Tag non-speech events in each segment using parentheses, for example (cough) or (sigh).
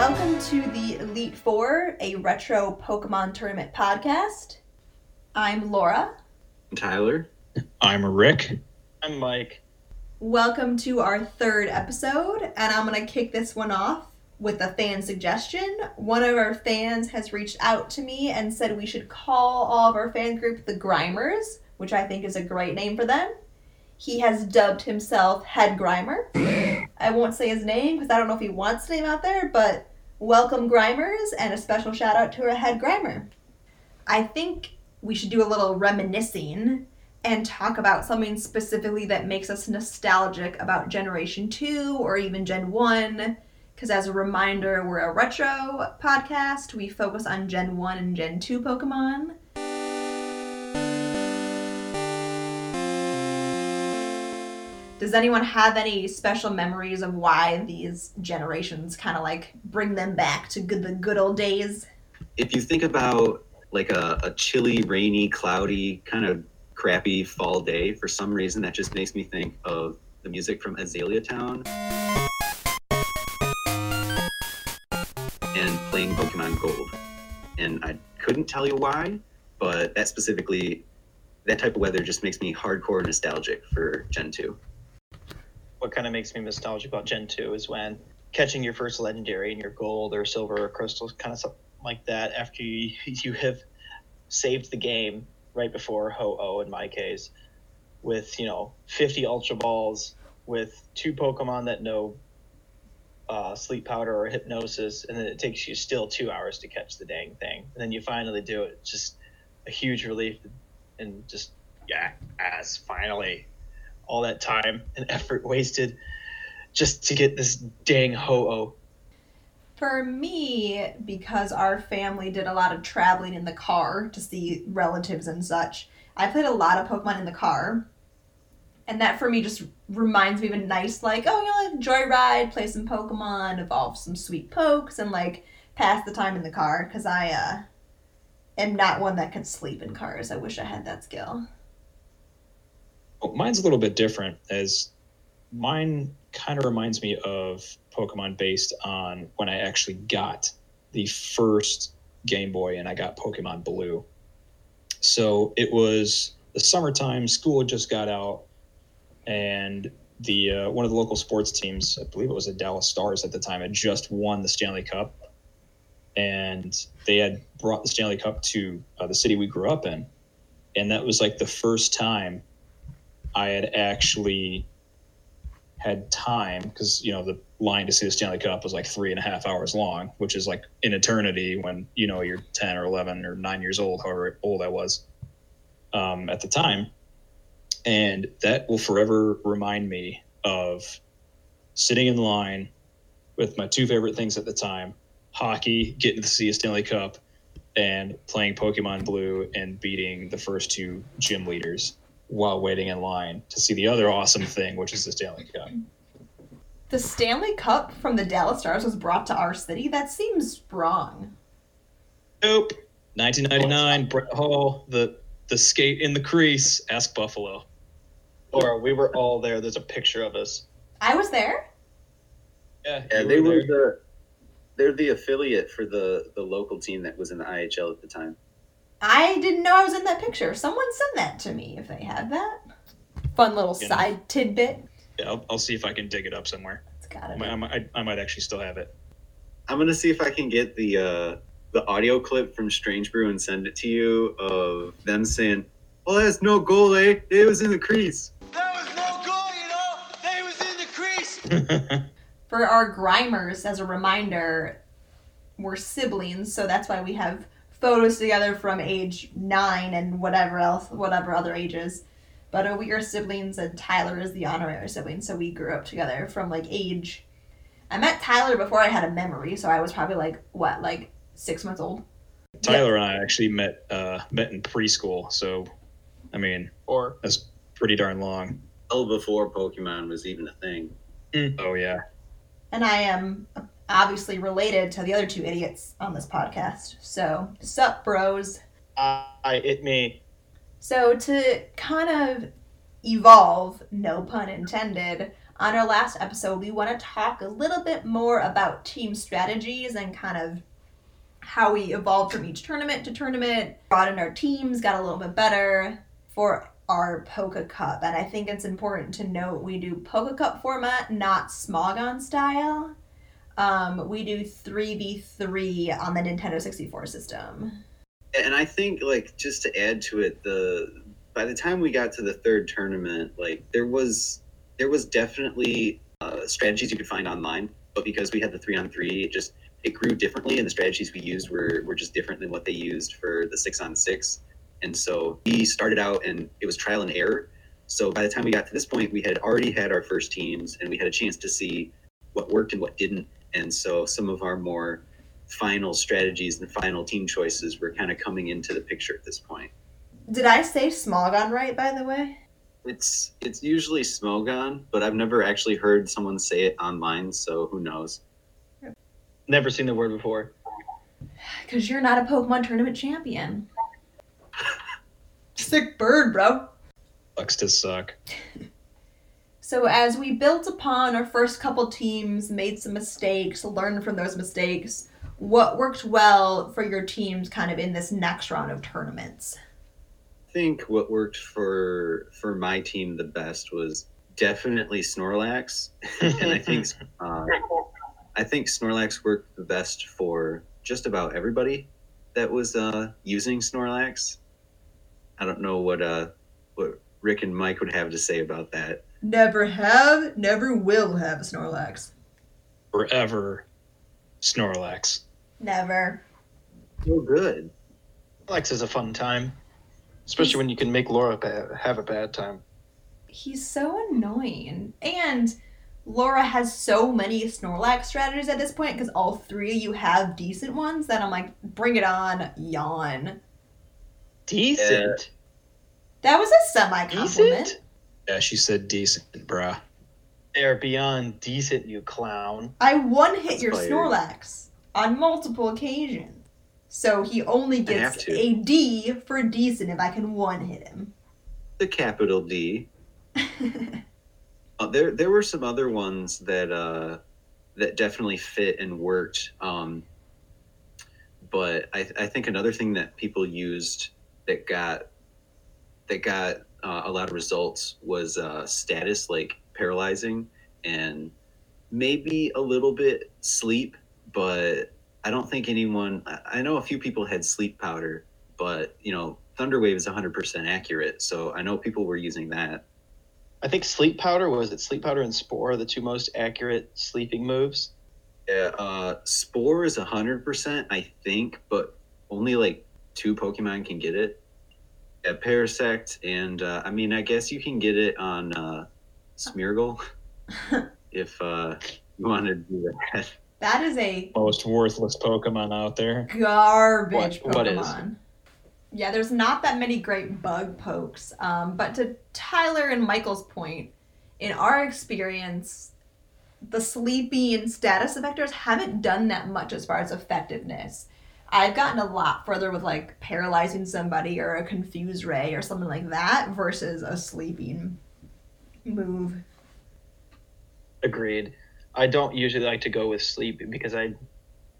Welcome to the Elite Four, a retro Pokemon tournament podcast. I'm Laura. Tyler. I'm Rick. I'm Mike. Welcome to our third episode, and I'm going to kick this one off with a fan suggestion. One of our fans has reached out to me and said we should call all of our fan group the Grimers, which I think is a great name for them. He has dubbed himself Head Grimer. I won't say his name because I don't know if he wants the name out there, but welcome Grimers and a special shout out to our Head Grimer. I think we should do a little reminiscing and talk about something specifically that makes us nostalgic about Generation 2 or even Gen 1. Because as a reminder, we're a retro podcast. We focus on Gen 1 and Gen 2 Pokemon. Does anyone have any special memories of why these generations kind of like bring them back to good, the good old days? If you think about like a, a chilly, rainy, cloudy, kind of crappy fall day, for some reason that just makes me think of the music from Azalea Town and playing Pokemon Gold. And I couldn't tell you why, but that specifically, that type of weather just makes me hardcore nostalgic for Gen 2. What kind of makes me nostalgic about Gen 2 is when catching your first legendary in your gold or silver or crystal, kind of something like that, after you, (laughs) you have saved the game right before Ho Oh, in my case, with, you know, 50 Ultra Balls, with two Pokemon that know uh, sleep powder or hypnosis, and then it takes you still two hours to catch the dang thing. And then you finally do it. Just a huge relief and just, yeah, ass, finally. All that time and effort wasted just to get this dang Ho Oh. For me, because our family did a lot of traveling in the car to see relatives and such, I played a lot of Pokemon in the car. And that for me just reminds me of a nice, like, oh, you know, like joyride, play some Pokemon, evolve some sweet pokes, and like pass the time in the car. Because I uh, am not one that can sleep in cars. I wish I had that skill. Well, mine's a little bit different, as mine kind of reminds me of Pokemon based on when I actually got the first Game Boy and I got Pokemon Blue. So it was the summertime, school had just got out, and the uh, one of the local sports teams, I believe it was the Dallas Stars at the time, had just won the Stanley Cup, and they had brought the Stanley Cup to uh, the city we grew up in, and that was like the first time I had actually had time because you know the line to see the Stanley Cup was like three and a half hours long, which is like an eternity when you know you're ten or eleven or nine years old, however old I was um, at the time, and that will forever remind me of sitting in line with my two favorite things at the time: hockey, getting to see a Stanley Cup, and playing Pokemon Blue and beating the first two gym leaders while waiting in line to see the other awesome thing, which is the Stanley Cup. The Stanley Cup from the Dallas Stars was brought to our city? That seems wrong. Nope. 1999, Brett Hull, the the skate in the crease. Ask Buffalo. Or we were all there. There's a picture of us. I was there. Yeah, Yeah, they were there. the they're the affiliate for the the local team that was in the IHL at the time. I didn't know I was in that picture. Someone send that to me if they had that. Fun little You know. side tidbit. Yeah, I'll, I'll see if I can dig it up somewhere. It's got I it. might, I I might actually still have it. I'm gonna see if I can get the uh, the audio clip from Strange Brew and send it to you of them saying, "Well, that's no goal, eh? It was in the crease." There was no goal, you know. They was in the crease. (laughs) For our Grimers, as a reminder, we're siblings, so that's why we have photos together from age nine and whatever else, whatever other ages. But uh, we are siblings, and Tyler is the honorary sibling, so we grew up together from like age. I met Tyler before I had a memory, so I was probably like what, like six months old. Tyler and I actually met uh, met in preschool, so I mean Or that's pretty darn long. Well before Pokemon was even a thing. Oh yeah, And I am obviously related to the other two idiots on this podcast. So, sup, bros. I, it me. So, to kind of evolve, no pun intended, on our last episode, we want to talk a little bit more about team strategies and kind of how we evolved from each tournament to tournament, broadened our teams, got a little bit better for our Poke Cup. And I think it's important to note we do Poke Cup format, not Smogon style. Um, we do 3v3 on the Nintendo 64 system. And I think like just to add to it, the by the time we got to the third tournament, like there was there was definitely uh, strategies you could find online, but because we had the three on three, it just it grew differently, and the strategies we used were were just different than what they used for the six on six. And so we started out, and it was trial and error. So by the time we got to this point, we had already had our first teams, and we had a chance to see what worked and what didn't. And so some of our more final strategies and final team choices were kind of coming into the picture at this point. Did I say Smogon right, by the way? It's it's usually Smogon, but I've never actually heard someone say it online, so who knows? Never seen the word before. Because you're not a Pokemon tournament champion. (laughs) Sick bird, bro. Sucks to suck. (laughs) So, as we built upon our first couple teams, made some mistakes, learned from those mistakes, what worked well for your teams kind of in this next round of tournaments? I think what worked for for my team the best was definitely Snorlax, (laughs) and I think (laughs) uh, I think Snorlax worked the best for just about everybody that was uh, using Snorlax. I don't know what uh what Rick and Mike would have to say about that. Never have, never will have a Snorlax. Forever Snorlax. Never. So good. Alex is a fun time, especially when you can make Laura ba- have a bad time. He's so annoying. And Laura has so many Snorlax strategies at this point because all three of you have decent ones that I'm like, bring it on, yawn. Decent. That was a semi compliment. Decent? Yeah, she said decent, bruh. They're beyond decent, you clown. I one hit your fired. Snorlax on multiple occasions. So he only gets a D for decent if I can one hit him. The capital D. (laughs) Uh, there there were some other ones that uh, that definitely fit and worked. Um, but I, I think another thing that people used that got that got uh, a lot of results was uh, status like paralyzing and maybe a little bit sleep, but I don't think anyone. I- know a few people had sleep powder, but you know Thunderwave is 100% accurate, so I know people were using that. I think sleep powder was it sleep powder and spore are the two most accurate sleeping moves. Yeah, uh, Spore is hundred percent, I think, but only like two Pokemon can get it. Yeah, Parasect, and uh, I mean, I guess you can get it on uh, Smeargle (laughs) if uh, you want to do that. that is a Most worthless Pokemon out there. garbage What- what is? Pokemon. Yeah, there's not that many great bug pokes. Um, but to Tyler and Michael's point, in our experience, the sleepy and status effectors haven't done that much as far as effectiveness. I've gotten a lot further with like paralyzing somebody or a confused ray or something like that versus a sleeping move. Agreed. I don't usually like to go with sleep because I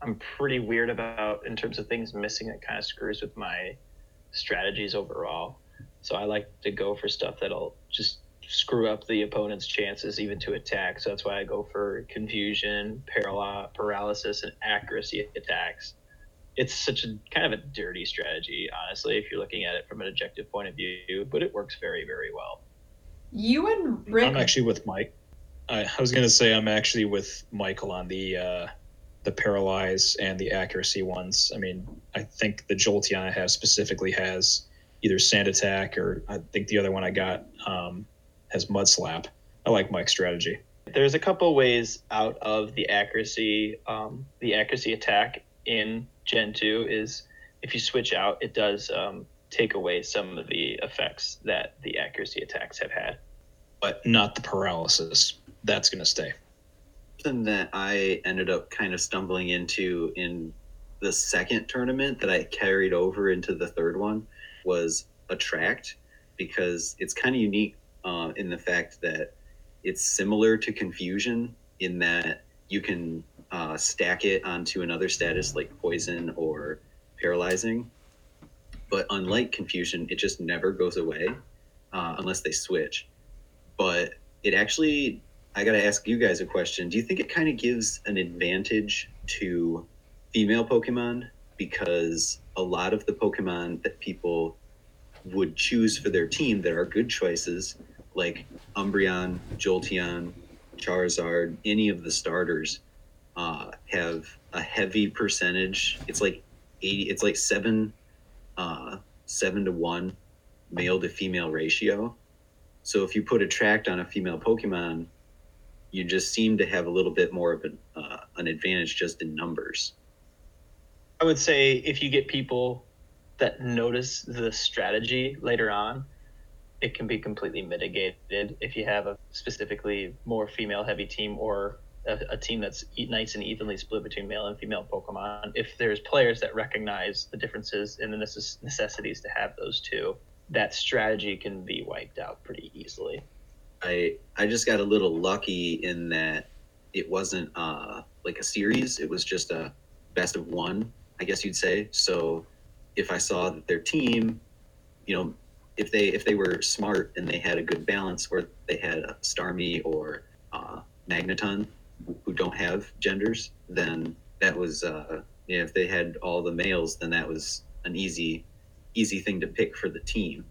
I'm pretty weird about in terms of things missing it kind of screws with my strategies overall. So I like to go for stuff that'll just screw up the opponent's chances even to attack. So that's why I go for confusion, paraly- paralysis, and accuracy attacks. It's such a kind of a dirty strategy, honestly, if you're looking at it from an objective point of view, but it works very, very well. You and Rick I'm actually with Mike. I, I was gonna say I'm actually with Michael on the uh, the paralyze and the accuracy ones. I mean, I think the Jolteon I have specifically has either Sand Attack or I think the other one I got um, has Mud Slap. I like Mike's strategy. there's a couple ways out of the accuracy um, the accuracy attack in gen 2 is if you switch out it does um, take away some of the effects that the accuracy attacks have had but not the paralysis. That's gonna stay. Something that I ended up kind of stumbling into in the second tournament that I carried over into the third one was attract because it's kind of unique uh, in the fact that it's similar to confusion in that you can uh, stack it onto another status like poison or paralyzing. But unlike confusion, it just never goes away uh, unless they switch. But it actually, I got to ask you guys a question. Do you think it kind of gives an advantage to female Pokemon? Because a lot of the Pokemon that people would choose for their team that are good choices, like Umbreon, Jolteon, Charizard, any of the starters, uh, have a heavy percentage. It's like eighty. It's like seven, uh, seven to one, male to female ratio. So if you put Attract on a female Pokemon, you just seem to have a little bit more of an uh, an advantage just in numbers. I would say if you get people that notice the strategy later on, it can be completely mitigated if you have a specifically more female heavy team or a, a, team that's nice and evenly split between male and female Pokemon. If there's players that recognize the differences and the necess- necessities to have those two, that strategy can be wiped out pretty easily. I I just got a little lucky in that it wasn't uh, like a series; it was just a best of one, I guess you'd say. So if I saw that their team, you know, if they if they were smart and they had a good balance, or they had a Starmie or uh, Magneton, who don't have genders, then that was uh, yeah. If they had all the males, then that was an easy easy thing to pick for the team.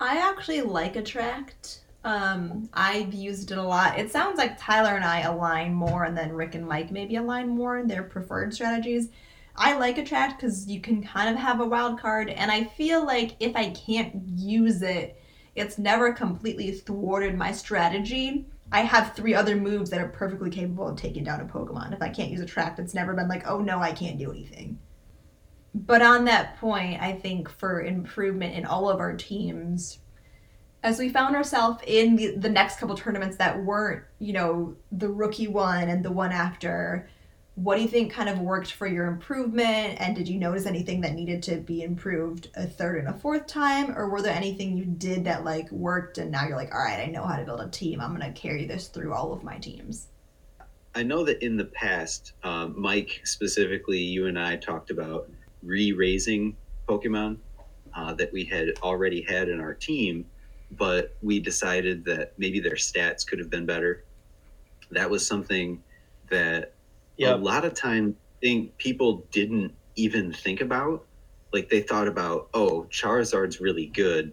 I actually like Attract. Um, I've used it a lot. It sounds like Tyler and I align more, and then Rick and Mike maybe align more in their preferred strategies. I like Attract because you can kind of have a wild card, and I feel like if I can't use it, it's never completely thwarted my strategy. I have three other moves that are perfectly capable of taking down a Pokemon. If I can't use Attract, it's never been like, oh no, I can't do anything. But on that point, I think for improvement in all of our teams, as we found ourselves in the, the next couple tournaments that weren't, you know, the rookie one and the one after, what do you think kind of worked for your improvement? And did you notice anything that needed to be improved a third and a fourth time? Or were there anything you did that like worked and now you're like all right i know how to build a team. I'm going to carry this through all of my teams i know that in the past uh, mike specifically you and i talked about re-raising pokemon uh, that we had already had in our team but we decided that maybe their stats could have been better. That was something that yep. a lot of time think people didn't even think about. Like they thought about, oh, Charizard's really good.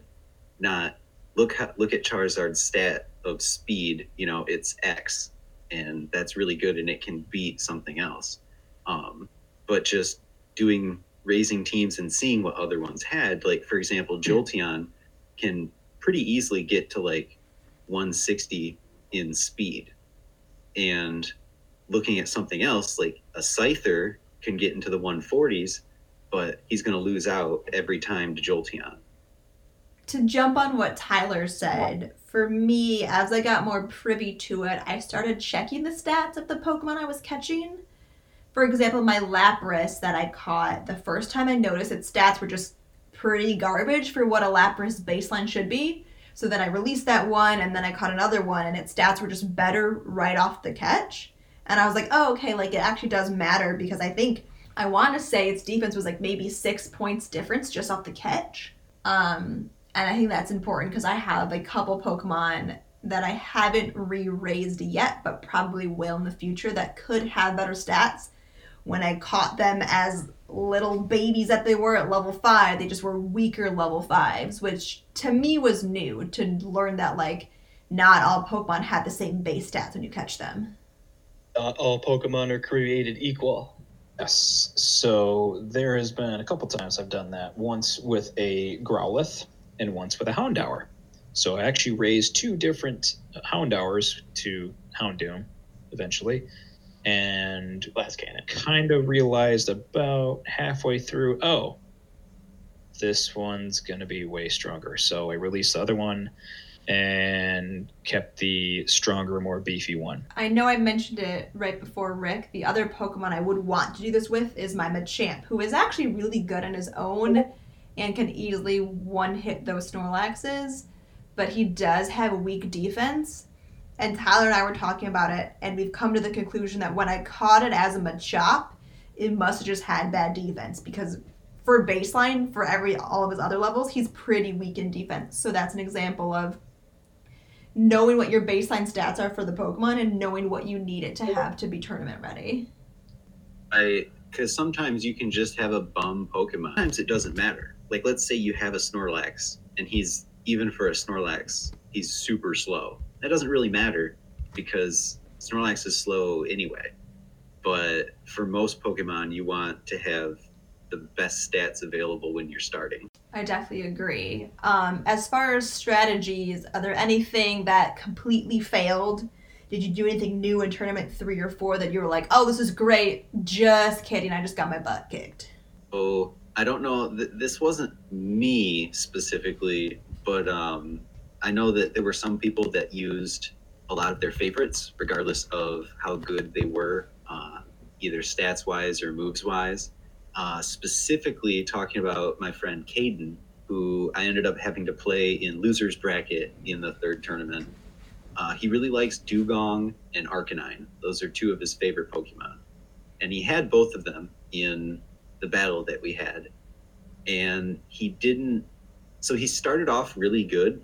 Not look how, look at Charizard's stat of speed. You know, it's X, and that's really good, and it can beat something else. Um, but just doing raising teams and seeing what other ones had, like for example, hmm. Jolteon can pretty easily get to like 160 in speed, and looking at something else, like a Scyther can get into the 140s, but he's going to lose out every time to Jolteon. To jump on what Tyler said, for me, as I got more privy to it, I started checking the stats of the Pokemon I was catching. For example, my Lapras that I caught, the first time I noticed its stats were just pretty garbage for what a Lapras baseline should be. So then I released that one and then I caught another one and its stats were just better right off the catch. And I was like, oh, okay, like it actually does matter because I think I want to say its defense was like maybe six points difference just off the catch. Um, and I think that's important because I have a couple Pokemon that I haven't re raised yet, but probably will in the future that could have better stats. When I caught them as little babies that they were at level five, they just were weaker level fives, which to me was new to learn that like not all Pokemon had the same base stats when you catch them not all Pokemon are created equal. Yes. So there has been a couple times I've done that. Once with a Growlithe and once with a Houndour. So I actually raised two different uh, Houndours to Houndoom eventually. And glass cannon. Kind of realized about halfway through, oh, this one's going to be way stronger. So I released the other one and kept the stronger, more beefy one. I know I mentioned it right before Rick. The other Pokemon I would want to do this with is my Machamp, who is actually really good on his own and can easily one hit those Snorlaxes, but he does have a weak defense. And Tyler and I were talking about it, and we've come to the conclusion that when I caught it as a Machop, it must have just had bad defense because for baseline, for every all of his other levels, he's pretty weak in defense. So that's an example of knowing what your baseline stats are for the Pokemon and knowing what you need it to have to be tournament ready. I because sometimes you can just have a bum Pokemon. Sometimes it doesn't matter. Like let's say you have a Snorlax and he's even for a Snorlax, he's super slow. That doesn't really matter because Snorlax is slow anyway. But for most Pokemon, you want to have the best stats available when you're starting. I definitely agree. Um, as far as strategies, are there anything that completely failed? Did you do anything new in tournament three or four that you were like, oh, this is great? Just kidding, I just got my butt kicked. Oh, I don't know. Th- this wasn't me specifically, but um, I know that there were some people that used a lot of their favorites, regardless of how good they were, uh, either stats wise or moves wise. Uh, specifically, talking about my friend Caden, who I ended up having to play in losers bracket in the third tournament. Uh, he really likes Dewgong and Arcanine. Those are two of his favorite Pokemon, and he had both of them in the battle that we had, and he didn't. So he started off really good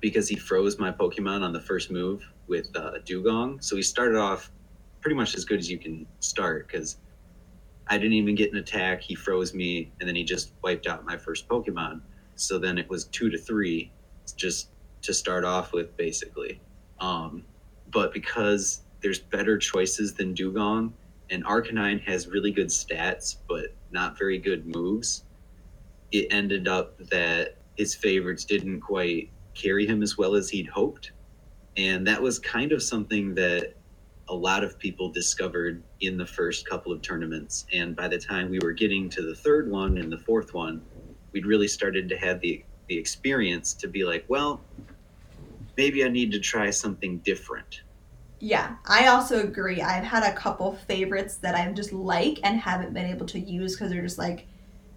because he froze my Pokemon on the first move with uh, Dewgong. So he started off pretty much as good as you can start because I didn't even get an attack. He froze me, and then he just wiped out my first Pokemon. So then it was two to three, just to start off with, basically. Um, but because there's better choices than Dewgong, and Arcanine has really good stats, but not very good moves, it ended up that his favorites didn't quite carry him as well as he'd hoped. And that was kind of something that a lot of people discovered in the first couple of tournaments. And by the time we were getting to the third one and the fourth one, we'd really started to have the, the experience to be like, well, maybe I need to try something different. Yeah, I also agree. I've had a couple favorites that I just like and haven't been able to use because they're just like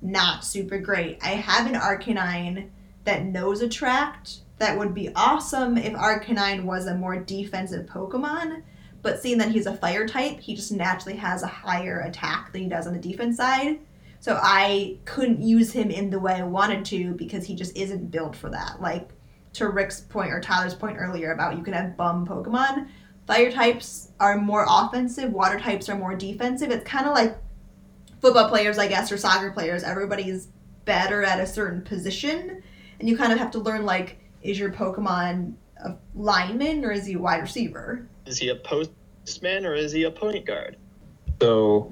not super great. I have an Arcanine that knows Attract that would be awesome if Arcanine was a more defensive Pokemon. But seeing that he's a fire type, he just naturally has a higher attack than he does on the defense side. So I couldn't use him in the way I wanted to because he just isn't built for that. Like to Rick's point or Tyler's point earlier about you can have bum Pokemon. Fire types are more offensive, water types are more defensive. It's kind of like football players, I guess, or soccer players. Everybody's better at a certain position, and you kind of have to learn like, is your Pokemon a lineman or is he a wide receiver? Is he a postman or is he a point guard? So,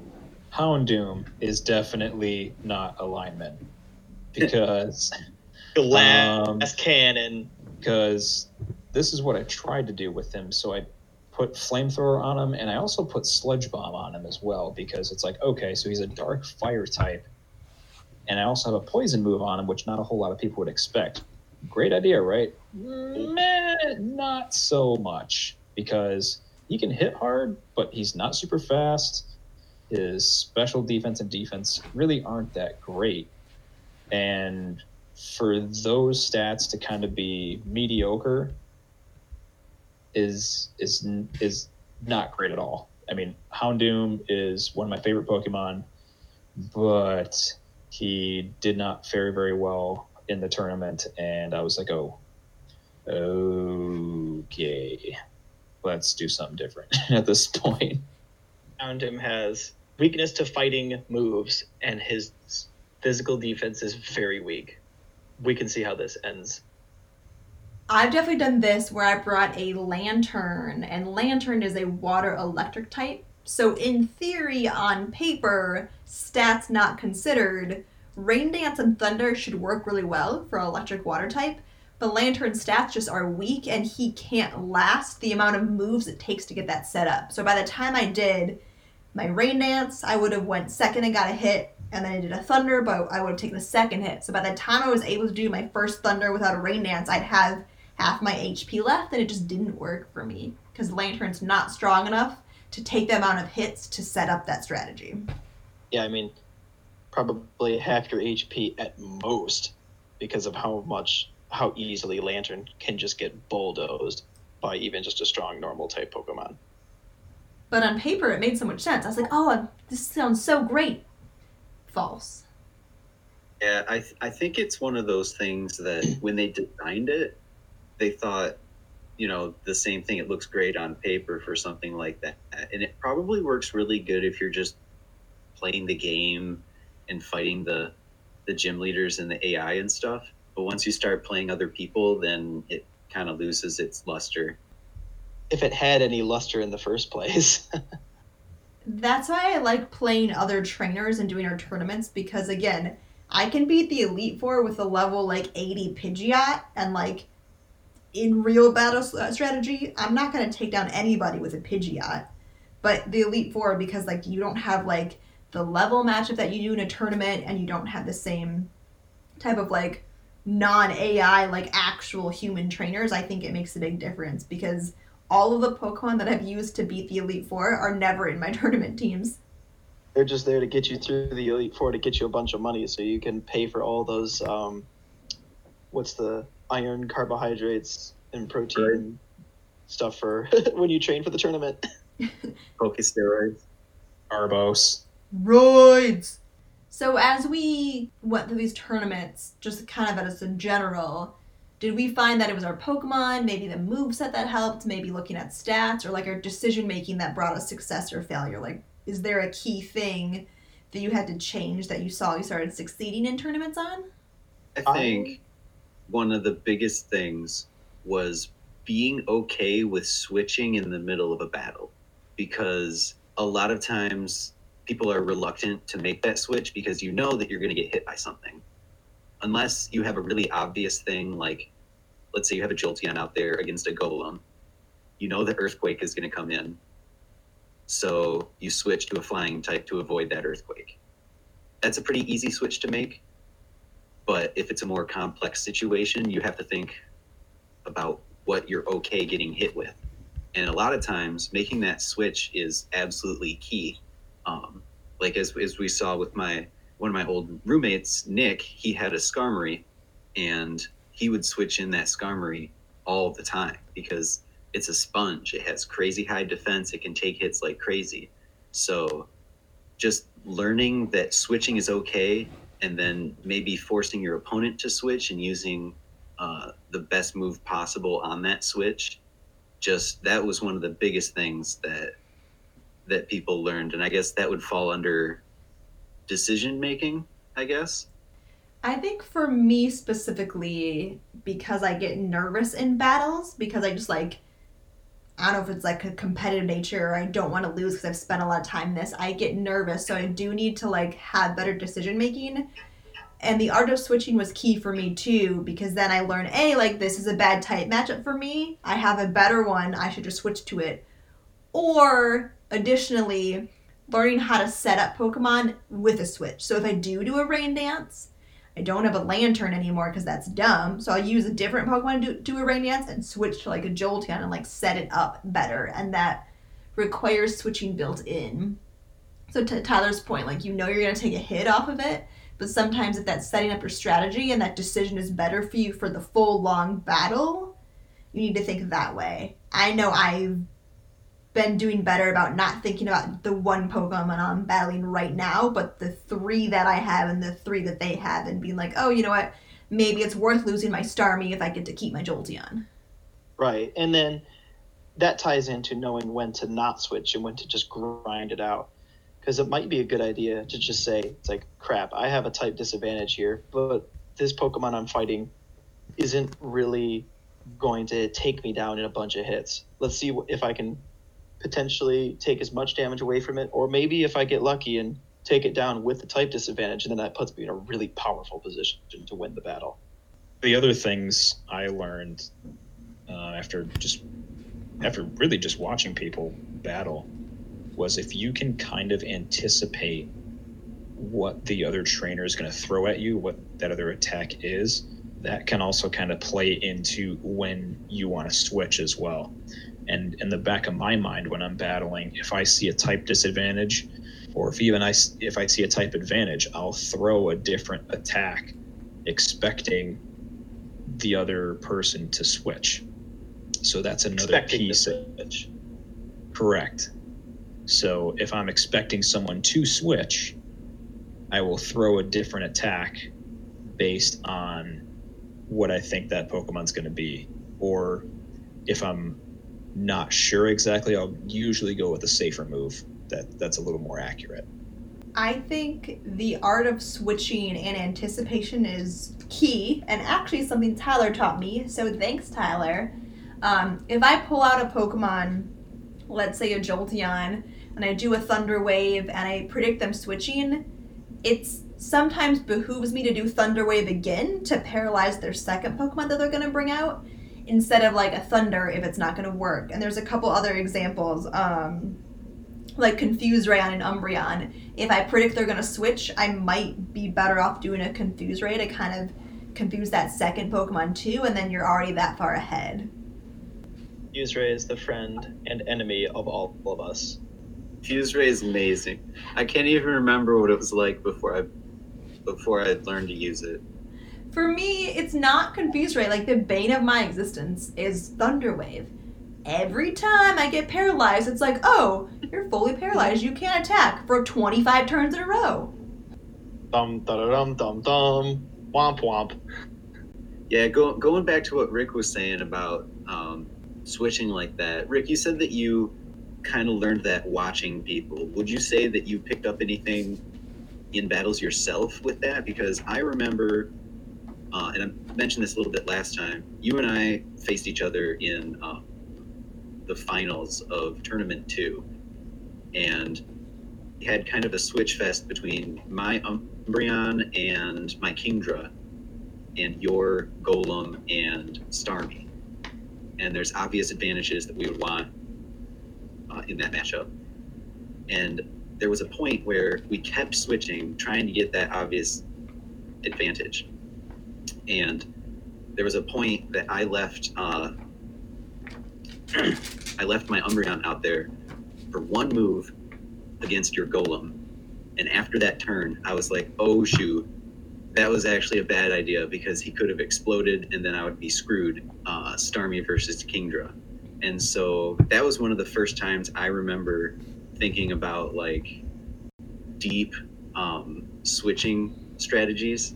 Houndoom is definitely not a lineman because (laughs) Glass Um, cannon. because this is what I tried to do with him. So I put flamethrower on him, and I also put sludge bomb on him as well because it's like okay, so he's a dark fire type, and I also have a poison move on him, which not a whole lot of people would expect. Great idea, right? Meh, not so much because he can hit hard, but he's not super fast. His special defense and defense really aren't that great, and for those stats to kind of be mediocre is is is not great at all. I mean, Houndoom is one of my favorite Pokemon, but he did not fare very well in the tournament, and I was like, oh, okay, let's do something different (laughs) at this point. Houndoom has weakness to fighting moves, and his physical defense is very weak. We can see how this ends. I've definitely done this where I brought a Lanturn, and Lanturn is a water electric type. So, in theory, on paper, stats not considered, rain dance and thunder should work really well for electric water type. But Lanturn stats just are weak, and he can't last the amount of moves it takes to get that set up. So, by the time I did my rain dance, I would have went second and got a hit, and then I did a thunder, but I would have taken a second hit. So by the time I was able to do my first thunder without a rain dance, I'd have half my HP left, and it just didn't work for me because Lanturn's not strong enough to take the amount of hits to set up that strategy. Yeah, I mean, probably half your HP at most because of how much, how easily Lanturn can just get bulldozed. by even just a strong normal type Pokemon. But on paper, it made so much sense. I was like, oh, this sounds so great. False. Yeah, I th- I think it's one of those things that (clears throat) when they designed it, they thought, you know, the same thing. It looks great on paper for something like that, and it probably works really good if you're just playing the game and fighting the the gym leaders and the AI and stuff. But once you start playing other people, then it kind of loses its luster. If it had any luster in the first place. (laughs) That's why I like playing other trainers and doing our tournaments because again, I can beat the Elite Four with a level like 80 Pidgeot and like in real battle uh, strategy, I'm not going to take down anybody with a Pidgeot. But the Elite Four, because like you don't have like the level matchup that you do in a tournament and you don't have the same type of like non AI, like actual human trainers, I think it makes a big difference because all of the Pokemon that I've used to beat the Elite Four are never in my (laughs) tournament teams. They're just there to get you through the Elite Four to get you a bunch of money so you can pay for all those um what's the iron carbohydrates and protein stuff for (laughs) when you train for the tournament. (laughs) Pokesteroids. Arbos. Roids. So as we went through these tournaments, just kind of as a general, did we find that it was our Pokemon, maybe the moveset that helped, maybe looking at stats, or like our decision making that brought us success or failure? Like, is there a key thing that you had to change that you saw you started succeeding in tournaments on? I think one of the biggest things was being okay with switching in the middle of a battle because a lot of times people are reluctant to make that switch because you know that you're going to get hit by something. Unless you have a really obvious thing like let's say you have a Jolteon out there against a Golem. You know the earthquake is going to come in. So you switch to a flying type to avoid that earthquake. That's a pretty easy switch to make but if it's a more complex situation you have to think about what you're okay getting hit with and a lot of times making that switch is absolutely key um, like as, as we saw with my one of my old roommates nick he had a skarmory and he would switch in that skarmory all the time because it's a sponge. It has crazy high defense. It can take hits like crazy. So just learning that switching is okay and then maybe forcing your opponent to switch and using uh, the best move possible on that switch just that was one of the biggest things that that people learned and i guess that would fall under decision making i guess I think for me specifically, because I get nervous in battles, because I just like, I don't know if it's like a competitive nature or I don't want to lose because I've spent a lot of time in this. I get nervous, so I do need to like have better decision making. And the art of switching was key for me too, because then I learned, A, like this is a bad type matchup for me. I have a better one, I should just switch to it. Or additionally, learning how to set up Pokemon with a switch. So if I do do a rain dance, I don't have a Lanturn anymore because that's dumb. So I'll use a different Pokemon to do, a rain dance and switch to like a Jolteon and like set it up better. And that requires switching built in. So to Tyler's point, like you know you're gonna take a hit off of it, but sometimes if that's setting up your strategy and that decision is better for you for the full long battle, you need to think that way. I know I've been doing better about not thinking about the one Pokemon I'm battling right now, but the three that I have and the three that they have, and being like, oh, you know what? Maybe it's worth losing my Starmie if I get to keep my Jolteon. Right. And then that ties into knowing when to not switch and when to just grind it out. Because it might be a good idea to just say, it's like, crap, I have a type disadvantage here, but this Pokemon I'm fighting isn't really going to take me down in a bunch of hits. Let's see if I can potentially take as much damage away from it, or maybe if I get lucky and take it down with the type disadvantage, and then that puts me in a really powerful position to win the battle. The other things I learned uh, after just after really just watching people battle was if you can kind of anticipate what the other trainer is going to throw at you, what that other attack is, that can also kind of play into when you want to switch as well. And in the back of my mind, when I'm battling, if I see a type disadvantage, or if even I if I see a type advantage, I'll throw a different attack, expecting the other person to switch. So that's another Expecting piece. Of, switch. correct. So if I'm expecting someone to switch, I will throw a different attack based on what I think that Pokemon's going to be. Or if I'm not sure exactly, I'll usually go with a safer move that that's a little more accurate. I think the art of switching and anticipation is key, and actually something Tyler taught me. So thanks, Tyler. Um, if I pull out a Pokemon, let's say a Jolteon, and I do a Thunder Wave and I predict them switching, it's sometimes behooves me to do Thunder Wave again to paralyze their second Pokemon that they're going to bring out instead of like a Thunder if it's not going to work. And there's a couple other examples. Um, like Confuse Ray on and Umbreon, if I predict they're going to switch, I might be better off doing a Confuse Ray to kind of confuse that second Pokemon too, and then you're already that far ahead. Fuse-Ray is the friend and enemy of all of us. Fuse Ray is amazing. I can't even remember what it was like before I before I learned to use it. For me, it's not Confuse Ray. Like the bane of my existence is Thunderwave. Every time I get paralyzed, it's like, oh, you're fully paralyzed. You can't attack for 25 turns in a row. Dum dum dum dum dum. Womp womp. Yeah, go, going back to what Rick was saying about um, switching like that. Rick, you said that you kind of learned that watching people. Would you say that you picked up anything in battles yourself with that? Because I remember, uh, and I mentioned this a little bit last time. You and I faced each other in uh, the finals of tournament two, and had kind of a switch fest between my Umbreon and my Kingdra and your Golem and Starmie. And there's obvious advantages that we would want uh, in that matchup. And there was a point where we kept switching, trying to get that obvious advantage. And there was a point that I left. Uh, (clears throat) I left my Umbreon out there for one move against your Golem, and after that turn, I was like, "Oh shoot, that was actually a bad idea because he could have exploded, and then I would be screwed." Uh, Starmie versus Kingdra, and so that was one of the first times I remember thinking about like deep um, switching strategies.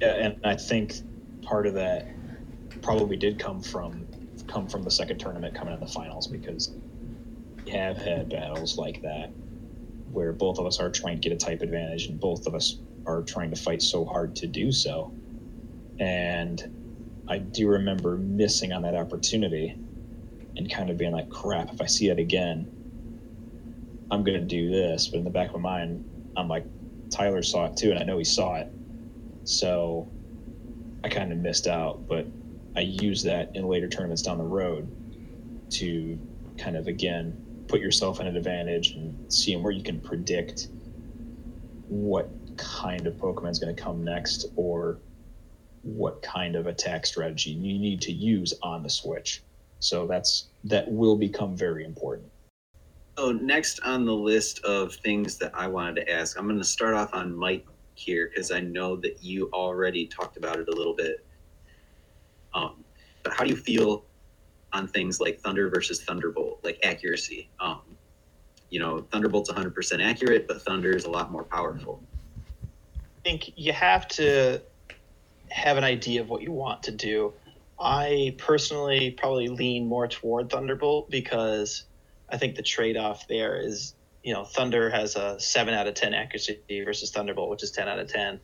Yeah, and I think part of that probably did come from come from the second tournament coming in the finals because we have had battles like that where both of us are trying to get a type advantage and both of us are trying to fight so hard to do so. And I do remember missing on that opportunity and kind of being like, crap, if I see it again, I'm going to do this. But in the back of my mind, I'm like, Tyler saw it too, and I know he saw it. So I kind of missed out, but I use that in later tournaments down the road to kind of again put yourself in an advantage and seeing where you can predict what kind of Pokemon is going to come next or what kind of attack strategy you need to use on the Switch. So that's that will become very important. So next on the list of things that I wanted to ask, I'm going to start off on Mike here because I know that you already talked about it a little bit. Um, but how do you feel on things like Thunder versus Thunderbolt, like accuracy? Um, you know, Thunderbolt's 100% accurate, but Thunder is a lot more powerful. I think you have to have an idea of what you want to do. I personally probably lean more toward Thunderbolt because I think the trade off there is, you know, Thunder has a 7 out of 10 accuracy versus Thunderbolt, which is 10 out of 10,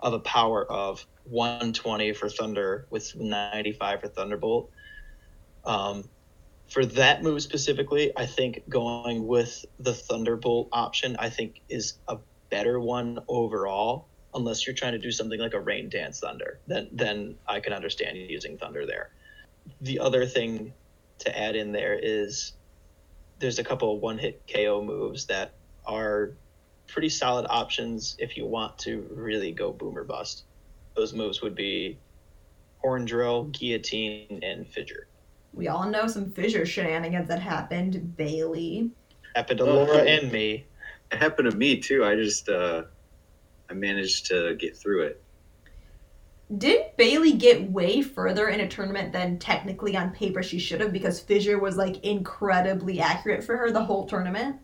of a power of 120 for Thunder with 95 for Thunderbolt. Um, for that move specifically, I think going with the Thunderbolt option, I think is a better one overall. Unless you're trying to do something like a Rain Dance Thunder, then then I can understand using Thunder there. The other thing to add in there is there's a couple one hit KO moves that are pretty solid options if you want to really go boomer bust. Those moves would be Horn Drill, Guillotine, and Fissure. We all know some fissure shenanigans that happened. Bailey. Happened to Laura and me. It happened to me too. I just uh, I managed to get through it. Didn't Bailey get way further in a tournament than technically on paper she should have because Fissure was like incredibly accurate for her the whole tournament?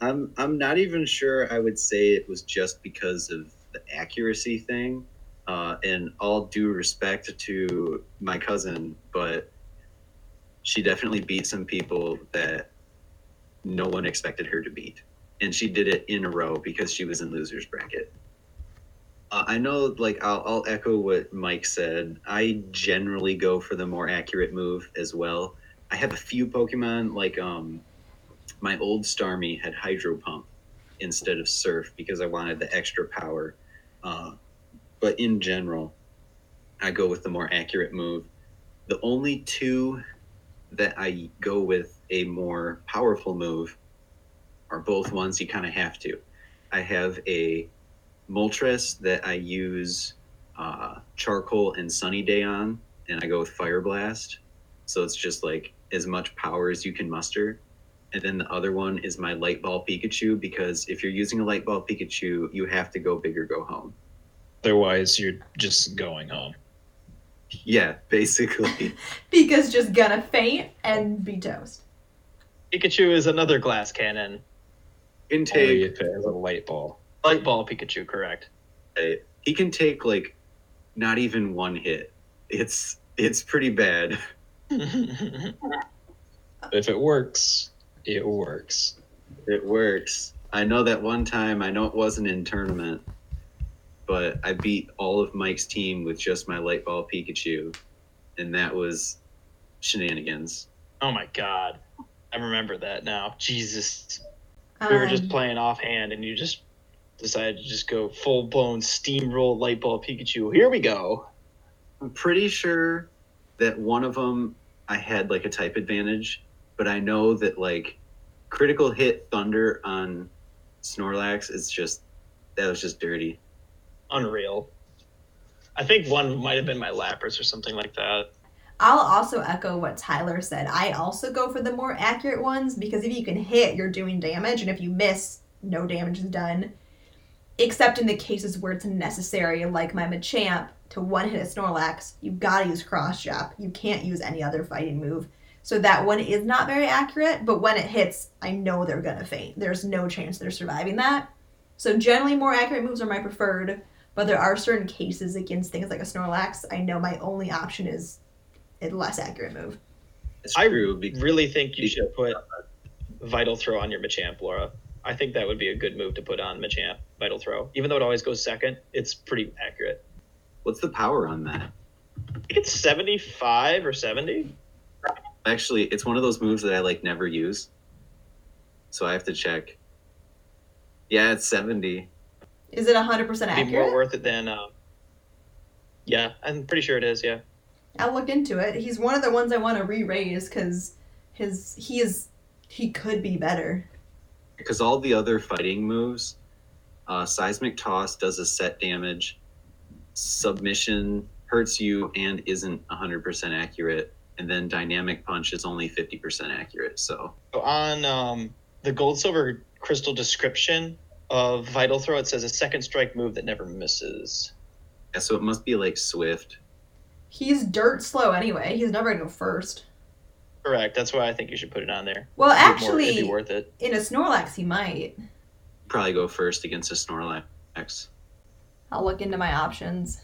I'm I'm not even sure I would say it was just because of the accuracy thing. Uh, and all due respect to my cousin, but she definitely beat some people that no one expected her to beat. And she did it in a row because she was in losers bracket. Uh, I know, like, I'll, I'll echo what Mike said. I generally go for the more accurate move as well. I have a few Pokemon, like, um, my old Starmie had Hydro Pump instead of Surf because I wanted the extra power. Uh, but in general, I go with the more accurate move. The only two that I go with a more powerful move are both ones you kind of have to. I have a Moltres that I use uh, Charcoal and Sunny Day on, and I go with Fire Blast. So it's just like as much power as you can muster. And then the other one is my Light Ball Pikachu because if you're using a Light Ball Pikachu, you have to go big or go home. Otherwise, you're just going home. Yeah, basically. (laughs) Pika's just gonna faint and be toast. Pikachu is another glass cannon. Only Intake, if it has a light ball. Light ball Pikachu, correct. he can take like not even one hit. It's it's pretty bad. (laughs) If it works, it works. It works. I know that one time, I know it wasn't in tournament, but I beat all of Mike's team with just my light ball Pikachu, and that was shenanigans. oh my god. I remember that now. Jesus. We were just Um, playing offhand and you just decided to just go full blown steamroll light ball Pikachu. Here we go. I'm pretty sure that one of them I had like a type advantage, but I know that like critical hit Thunder on Snorlax is just that was just dirty. Unreal. I think one might have been my Lapras or something like that. I'll also echo what Tyler said. I also go for the more accurate ones because if you can hit, you're doing damage, and if you miss, no damage is done. Except in the cases where it's necessary, like my Machamp, to one hit a Snorlax, you've got to use Cross Chop. You can't use any other fighting move. So that one is not very accurate, but when it hits, I know they're gonna faint. There's no chance they're surviving that. So generally, more accurate moves are my preferred, but there are certain cases against things like a Snorlax. I know my only option is a less accurate move. I Really think you should put Vital Throw on your Machamp, Laura. I think that would be a good move to put on Machamp, Vital Throw. Even though it always goes second, it's pretty accurate. What's the power on that? I think it's 75 or 70. Actually, it's one of those moves that I like never use. So I have to check. Yeah, it's 70. Is it 100% It'd be more worth it than. Uh, yeah, I'm pretty sure it is. Yeah. I'll look into it. He's one of the ones I want to re-raise because his he is he could be better. Because all the other fighting moves, uh, Seismic Toss does a set damage, Submission hurts you and isn't 100% accurate, and then Dynamic Punch is only 50% accurate. So So on um, the gold silver crystal description of Vital Throw, it says a second strike move that never misses. Yeah, so it must be like Swift. He's dirt slow anyway. He's never gonna go first. Correct. That's why I think you should put it on there. Well, It'd be more- actually, it'd be worth it. in a Snorlax, he might. Probably go first against a Snorlax. I'll look into my options.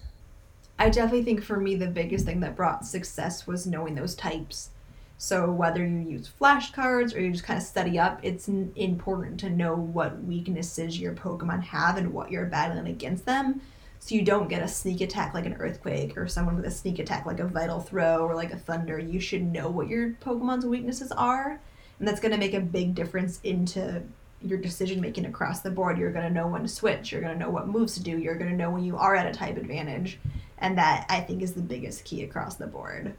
I definitely think for me the biggest thing that brought success was knowing those types. So whether you use flashcards or you just kind of study up, it's important to know what weaknesses your Pokemon have and what you're battling against them. So you don't get a sneak attack like an earthquake or someone with a sneak attack like a vital throw or like a thunder. You should know what your Pokemon's weaknesses are, and that's going to make a big difference into your decision making across the board. You're going to know when to switch. You're going to know what moves to do. You're going to know when you are at a type advantage. And that I think is the biggest key across the board.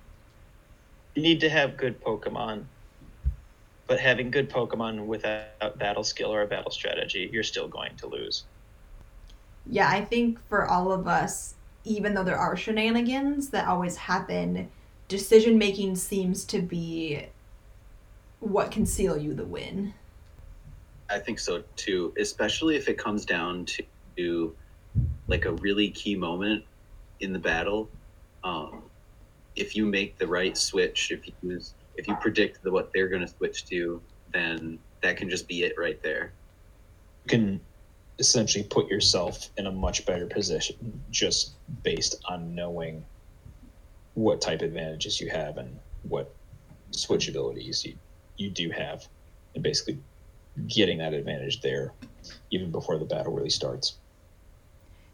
You need to have good Pokemon, but having good Pokemon without battle skill or a battle strategy, you're still going to lose. Yeah, I think for all of us, even though there are shenanigans that always happen, decision making seems to be what can seal you the win. I think so too, especially if it comes down to like a really key moment in the battle. Um, if you make the right switch, if you use, if you predict the, what they're going to switch to, then that can just be it right there. You can essentially put yourself in a much better position just based on knowing what type of advantages you have and what switch abilities you, you do have and basically getting that advantage there even before the battle really starts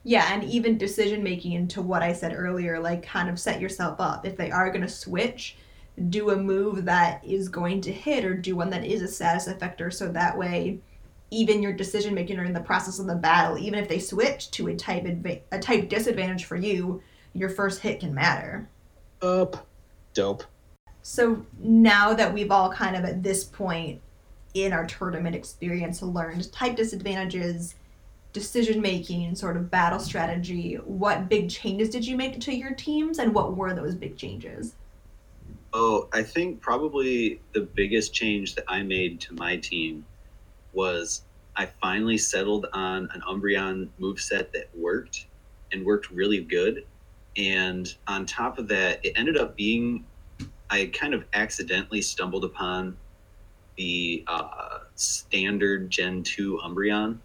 Yeah, and even decision making into what I said earlier, like kind of set yourself up. If they are going to switch, do a move that is going to hit or do one that is a status effector so that way even your decision making or in the process of the battle, even if they switch to a type adva- a type disadvantage for you, your first hit can matter. up dope So now that we've all kind of at this point in our tournament experience learned type disadvantages, decision making, sort of battle strategy, what big changes did you make to your teams and what were those big changes? Oh, I think probably the biggest change that I made to my team was I finally settled on an Umbreon moveset that worked and worked really good. And on top of that, it ended up being I kind of accidentally stumbled upon the uh, standard Gen 2 Umbreon,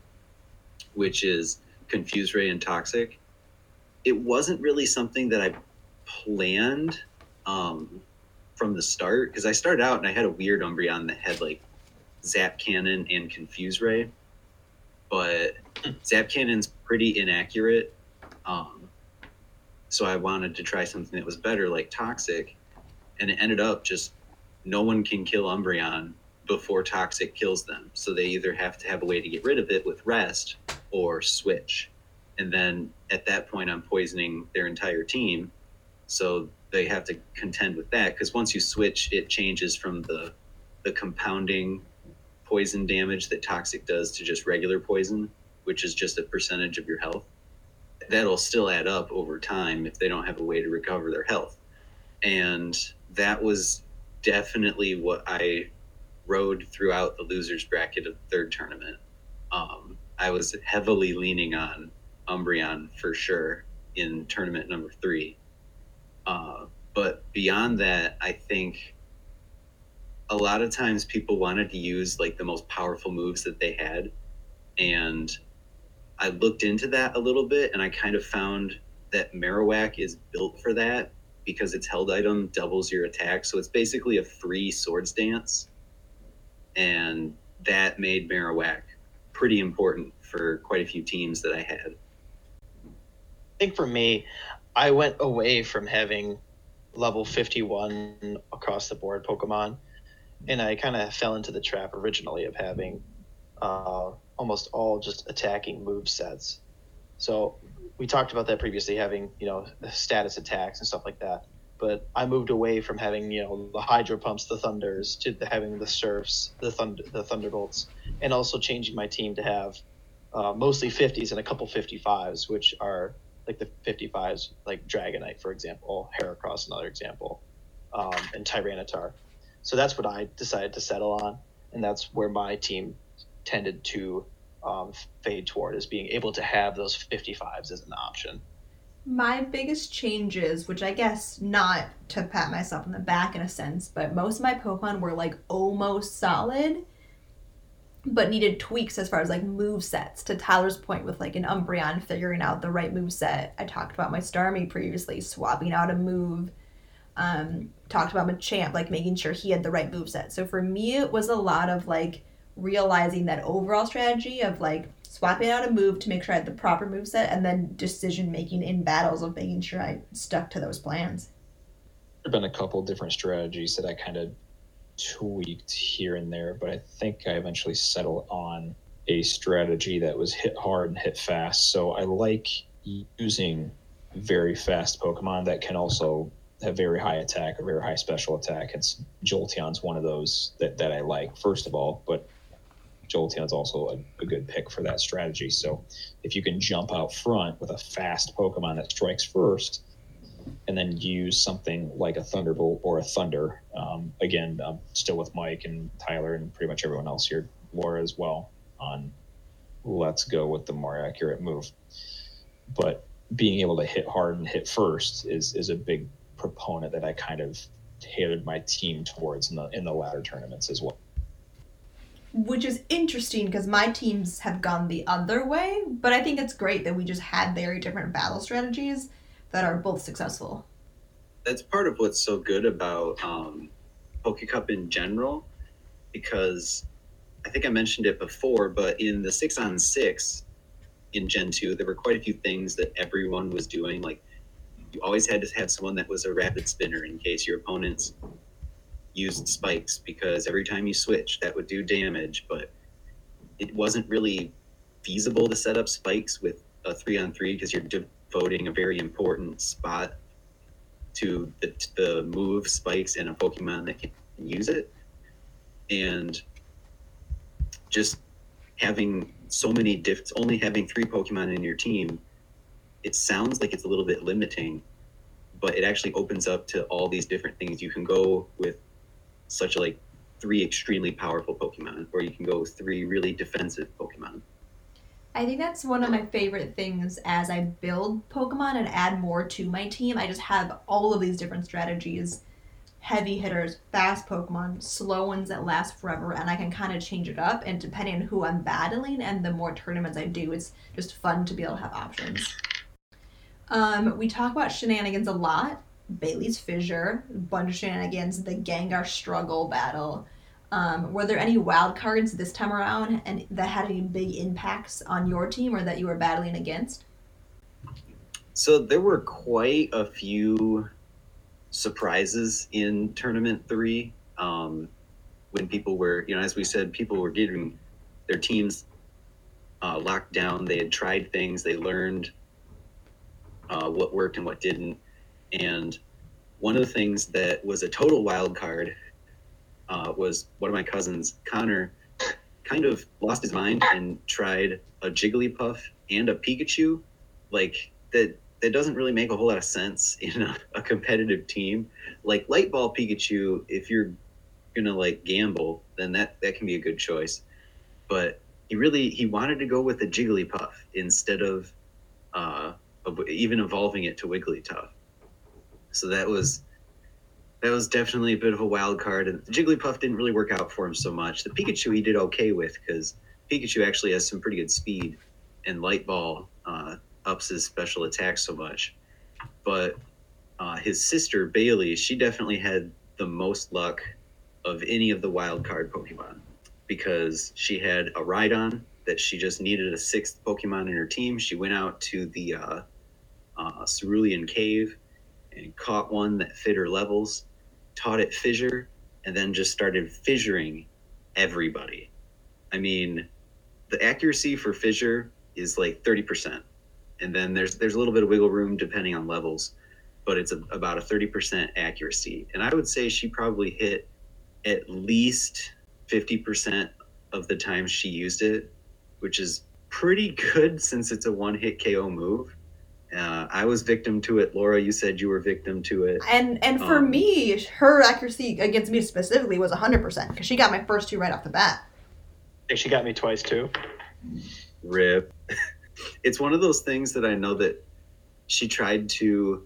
which is Confuse Ray and Toxic. It wasn't really something that I planned um, from the start because I started out and I had a weird Umbreon that had like Zap Cannon and Confuse Ray, but Zap Cannon's pretty inaccurate. Um, so I wanted to try something that was better, like Toxic, and it ended up just no one can kill Umbreon before Toxic kills them. So they either have to have a way to get rid of it with Rest or switch. And then at that point, I'm poisoning their entire team. So they have to contend with that because once you switch, it changes from the the compounding poison damage that toxic does to just regular poison, which is just a percentage of your health. That'll still add up over time if they don't have a way to recover their health. And that was definitely what I rode throughout the losers bracket of the third tournament. Um, I was heavily leaning on Umbreon for sure in tournament number three. Uh, but beyond that, I think a lot of times people wanted to use like the most powerful moves that they had. And I looked into that a little bit and I kind of found that Marowak is built for that because its held item doubles your attack. So it's basically a free swords dance. And that made Marowak pretty important for quite a few teams that I had. I think for me, I went away from having level 51 across the board Pokemon, and I kind of fell into the trap originally of having uh, almost all just attacking move sets. So we talked about that previously, having you know status attacks and stuff like that. But I moved away from having you know the Hydro Pumps, the Thunders, to having the Surfs, the Thunder, the Thunderbolts, and also changing my team to have uh, mostly 50s and a couple 55s, which are like the 55s, like Dragonite, for example, Heracross, another example, um, and Tyranitar. So that's what I decided to settle on, and that's where my team tended to um, fade toward, is being able to have those 55s as an option. My biggest changes, which I guess not to pat myself on the back in a sense, but most of my Pokemon were like almost solid, but needed tweaks as far as like move sets. To Tyler's point with like an Umbreon figuring out the right move set. I talked about my Starmie previously, swapping out a move. Um, talked about Machamp, like making sure he had the right move set. So for me, it was a lot of like realizing that overall strategy of like swapping out a move to make sure I had the proper move set and then decision making in battles of making sure I stuck to those plans. There have been a couple different strategies that I kind of tweaked here and there, but I think I eventually settled on a strategy that was hit hard and hit fast. So I like using very fast Pokemon that can also have very high attack or very high special attack. It's Jolteon's one of those that, that I like, first of all, but Jolteon's also a, a good pick for that strategy. So if you can jump out front with a fast Pokemon that strikes first, and then use something like a Thunderbolt or a Thunder. Um, again, I'm still with Mike and Tyler and pretty much everyone else here, Laura as well, on let's go with the more accurate move. But being able to hit hard and hit first is is a big proponent that I kind of tailored my team towards in the in the latter tournaments as well. Which is interesting because my teams have gone the other way, but I think it's great that we just had very different battle strategies that are both successful. That's part of what's so good about um, Poke Cup in general, because I think I mentioned it before, but in the six on six in Gen 2, there were quite a few things that everyone was doing. Like, you always had to have someone that was a rapid spinner in case your opponents used spikes, because every time you switch, that would do damage, but it wasn't really feasible to set up spikes with a three on three because you're devoting a very important spot to the, the move spikes in a Pokemon that can use it. And just having so many diff only having three pokemon in your team it sounds like it's a little bit limiting but it actually opens up to all these different things you can go with such like three extremely powerful pokemon or you can go with three really defensive pokemon I think that's one of my favorite things as I build Pokemon and add more to my team. I just have all of these different strategies heavy hitters, fast Pokemon, slow ones that last forever, and I can kind of change it up. And depending on who I'm battling and the more tournaments I do, it's just fun to be able to have options. Um, we talk about shenanigans a lot. Bailey's Fissure, bunch of shenanigans, the Gengar struggle battle. Um, were there any wild cards this time around and that had any big impacts on your team or that you were battling against? So there were quite a few surprises in tournament three. Um, when people were, you know, as we said, people were getting their teams uh, locked down. They had tried things, they learned uh, what worked and what didn't. And one of the things that was a total wild card uh, was one of my cousins, Connor, kind of lost his mind and tried a Jigglypuff and a Pikachu. Like that, that doesn't really make a whole lot of sense (laughs) in a, a competitive team. Like Light Ball Pikachu, if you're gonna like gamble, then that that can be a good choice. But he really he wanted to go with a Jigglypuff instead of uh, even evolving it to Wigglytuff. So that was that was definitely a bit of a wild card. And Jigglypuff didn't really work out for him so much. The Pikachu he did okay with because Pikachu actually has some pretty good speed, and Light Ball uh, ups his special attack so much. But uh, his sister Bailey, she definitely had the most luck of any of the wild card Pokemon because she had a Rhydon that she just needed a sixth Pokemon in her team. She went out to the uh, uh, Cerulean Cave and caught one that fit her levels, taught it Fissure, and then just started fissuring everybody. I mean, the accuracy for Fissure is like 30%. And then there's there's a little bit of wiggle room depending on levels, but it's a, about a 30% accuracy. And I would say she probably hit at least 50% of the times she used it, which is pretty good (laughs) since it's a one hit KO move. Uh, I was victim to it. Laura, you said you were victim to it. And and for Um, me, her accuracy against me specifically was 100% because she got my first two right off the bat. I think she got me twice too. Rip. (laughs) it's one of those things that I know that she tried to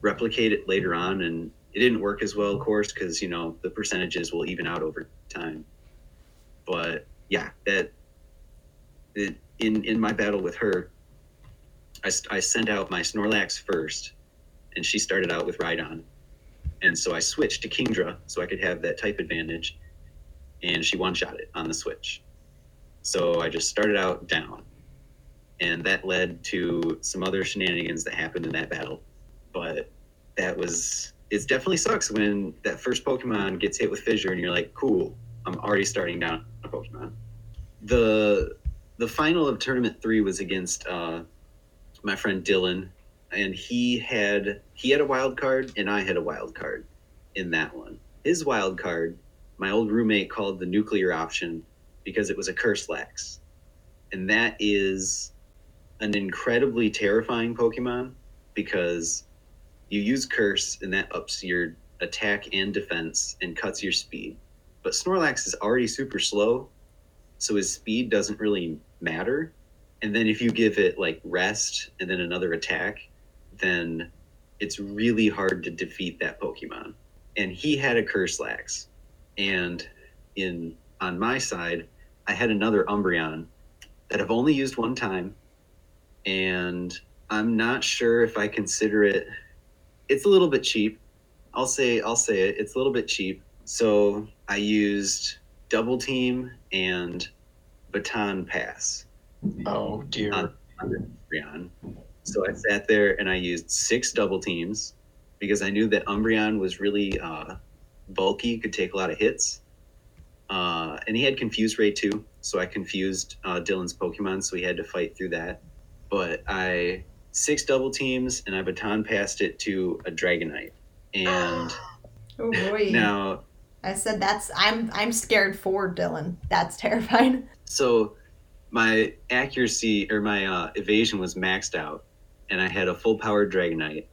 replicate it later on, and it didn't work as well, of course, because you know the percentages will even out over time. But yeah, that it, in in my battle with her, I, I sent out my Snorlax first, and she started out with Rhydon, and so I switched to Kingdra so I could have that type advantage, and she one shot it on the switch. So I just started out down. And that led to some other shenanigans that happened in that battle. But that was it definitely sucks when that first Pokemon gets hit with fissure and you're like, cool, I'm already starting down a Pokemon. The the final of tournament three was against uh, my friend Dylan, and he had he had a wild card and I had a wild card in that one. His wild card, my old roommate called the nuclear option because it was a curse lax. And that is an incredibly terrifying Pokemon because you use curse and that ups your attack and defense and cuts your speed. But Snorlax is already super slow, so his speed doesn't really matter. And then if you give it like rest and then another attack, then it's really hard to defeat that Pokemon. And he had a Curse Lax, And in on my side, I had another Umbreon that I've only used one time. And I'm not sure if I consider it it's a little bit cheap. I'll say I'll say it. It's a little bit cheap. So I used double team and baton pass. Oh dear. On, on Umbreon. So I sat there and I used six double teams because I knew that Umbreon was really uh, bulky, could take a lot of hits. Uh, and he had confuse ray too, so I confused uh, Dylan's Pokemon, so he had to fight through that. But I six double teams and I baton passed it to a Dragonite, and (gasps) Oh boy. now I said that's I'm I'm scared for Dylan. That's terrifying. so my accuracy or my uh, evasion was maxed out, and I had a full powered Dragonite.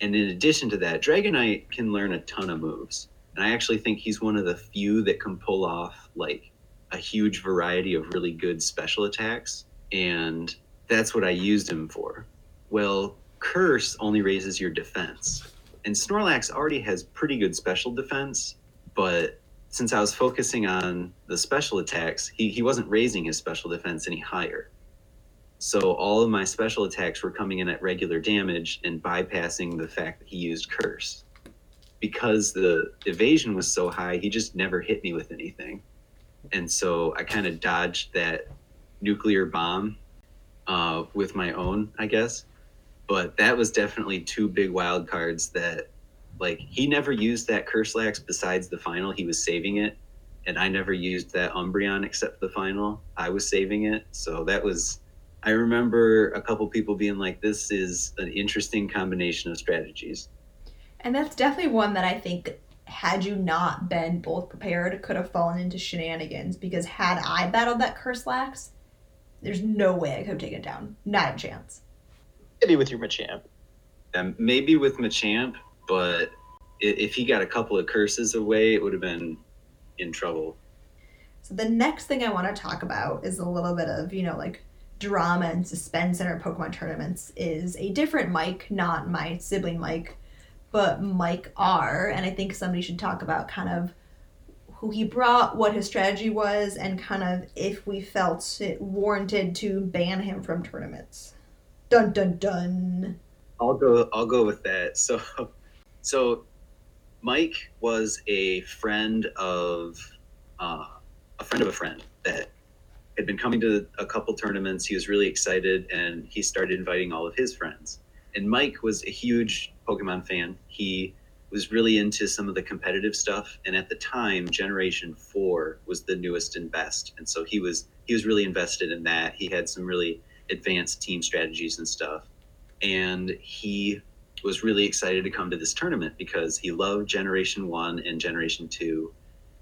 And in addition to that, Dragonite can learn a ton of moves. And I actually think he's one of the few that can pull off like a huge variety of really good special attacks. And that's what I used him for. Well, Curse only raises your defense. And Snorlax already has pretty good special defense, but since I was focusing on the special attacks, he, he wasn't raising his special defense any higher. So all of my special attacks were coming in at regular damage and bypassing the fact that he used curse. Because the evasion was so high, he just never hit me with anything. And so I kind of dodged that nuclear bomb uh, with my own, I guess. But that was definitely two big wild cards that, like, he never used that curse lax besides the final. He was saving it. And I never used that Umbreon except the final. I was saving it. So that was I remember a couple people being like, "This is an interesting combination of strategies." And that's definitely one that I think had you not been both prepared could have fallen into shenanigans because had I battled that curse lax, there's no way I could have taken it down. Not a chance. Maybe with your Machamp. Um, maybe with Machamp, but if he got a couple of curses away, it would have been in trouble. So the next thing I want to talk about is a little bit of, you know, like drama and suspense in our Pokemon tournaments is a different Mike, not my sibling Mike, but Mike R. And I think somebody should talk about kind of who he brought, what his strategy was, and kind of if we felt it warranted to ban him from tournaments. Dun dun dun. I'll go. I'll go with that. So, so Mike was a friend of uh, a friend of a friend that had been coming to a couple tournaments. He was really excited, and he started inviting all of his friends. And Mike was a huge Pokemon fan. He was really into some of the competitive stuff, and at the time, Generation Four was the newest and best, and so he was he was really invested in that. He had some really advanced team strategies and stuff and he was really excited to come to this tournament because he loved generation 1 and generation 2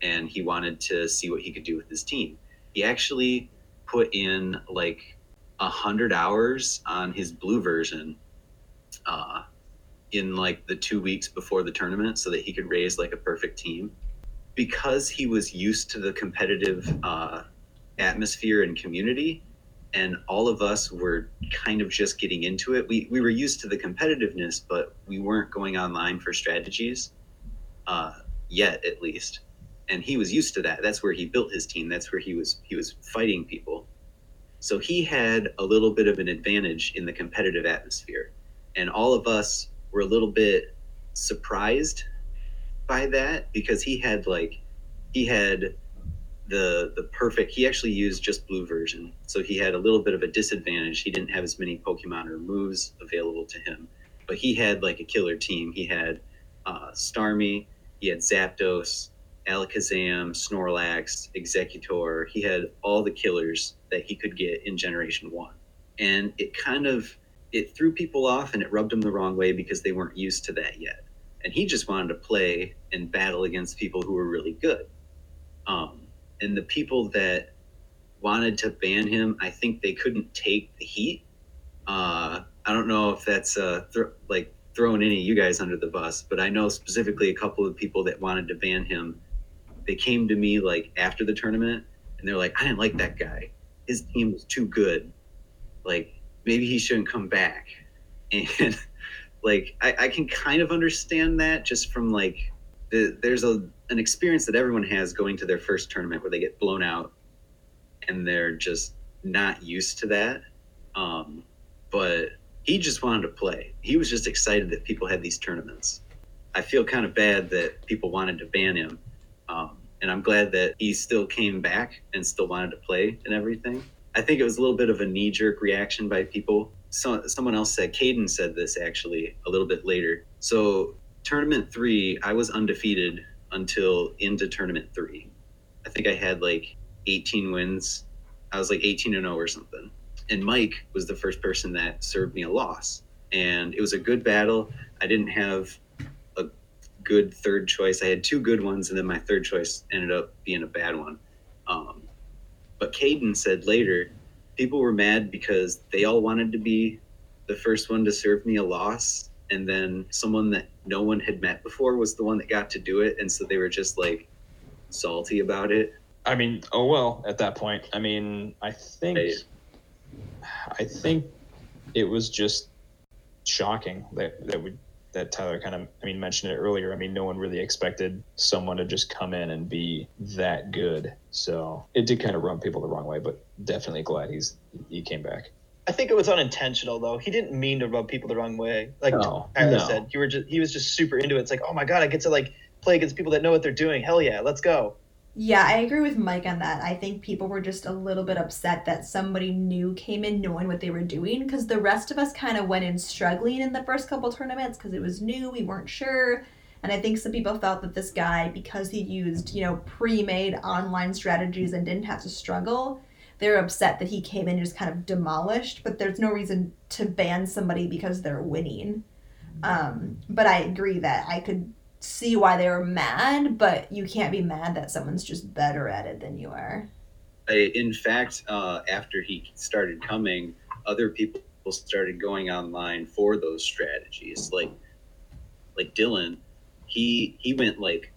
and he wanted to see what he could do with his team. He actually put in like a hundred hours on his blue version uh, in like the two weeks before the tournament so that he could raise like a perfect team. Because he was used to the competitive uh, atmosphere and community and all of us were kind of just getting into it. We we were used to the competitiveness, but we weren't going online for strategies uh, yet, at least. And he was used to that. That's where he built his team. That's where he was he was fighting people. So he had a little bit of an advantage in the competitive atmosphere, and all of us were a little bit surprised by that because he had like he had the the perfect he actually used just blue version. So he had a little bit of a disadvantage. He didn't have as many pokemon or moves available to him but he had like a killer team. He had uh, starmie he had zapdos alakazam snorlax exeggutor. He had all the killers that he could get in generation one. And it kind of it threw people off and it rubbed them the wrong way because they weren't used to that yet. And he just wanted to play and battle against people who were really good. Um, and the people that wanted to ban him, I think they couldn't take the heat. Uh, I don't know if that's uh, th- like throwing any of you guys under the bus, but I know specifically a couple of people that wanted to ban him. They came to me like after the tournament, and they're like, "I didn't like that guy. His team was too good." like maybe he shouldn't come back. (laughs) And like I, I can kind of understand that just from like the, there's a an experience that everyone has going to their first tournament where they get blown out and they're just not used to that. Um, but he just wanted to play. He was just excited that people had these tournaments. I feel kind of bad that people wanted to ban him. Um, and I'm glad that he still came back and still wanted to play and everything. I think it was a little bit of a knee jerk reaction by people. So, someone else said, Caden said this actually a little bit later. So, tournament three, I was undefeated until into tournament three. I think I had like 18 wins. I was like 18 and 0 or something. And Mike was the first person that served me a loss. And it was a good battle. I didn't have a good third choice. I had two good ones, and then my third choice ended up being a bad one. Um, but Caden said later, people were mad because they all wanted to be the first one to serve me a loss. And then someone that no one had met before was the one that got to do it. And so they were just like salty about it. I mean, oh well. At that point, I mean, I think, Right. I think it was just shocking that that would that Tyler kind of, I mean, mentioned it earlier. I mean, no one really expected someone to just come in and be that good. So it did kind of rub people the wrong way, but definitely glad he's he came back. I think it was unintentional though. He didn't mean to rub people the wrong way. Like No, Tyler no. said, you were just he was just super into it. It's like, oh my god, I get to like play against people that know what they're doing. Hell yeah, let's go. Yeah, I agree with Mike on that. I think people were just a little bit upset that somebody new came in knowing what they were doing because the rest of us kind of went in struggling in the first couple tournaments because it was new, we weren't sure. And I think some people felt that this guy, because he used, you know, pre made online strategies and didn't have to struggle, they were upset that he came in and just kind of demolished. But there's no reason to ban somebody because they're winning. Um, but I agree that I could see why they were mad, but you can't be mad that someone's just better at it than you are. In fact, uh, after he started coming, other people started going online for those strategies. Like, like Dylan, he he went like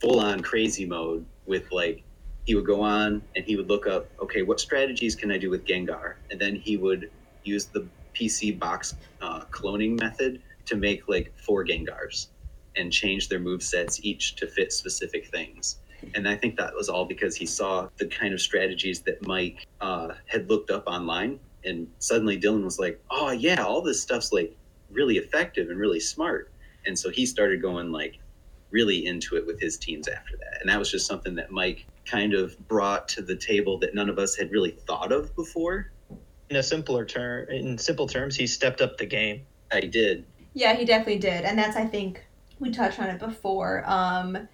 full on crazy mode with like he would go on and he would look up, okay, what strategies can I do with Gengar, and then he would use the PC box uh, cloning method to make like four Gengars and change their move sets each to fit specific things. And I think that was all because he saw the kind of strategies that Mike uh, had looked up online. And suddenly Dylan was like, oh, yeah, all this stuff's like really effective and really smart. And so he started going like really into it with his teams after that. And that was just something that Mike kind of brought to the table that none of us had really thought of before. In a simpler term, in simple terms, he stepped up the game. I did. Yeah, he definitely did. And that's, I think, we touched on it before. Um,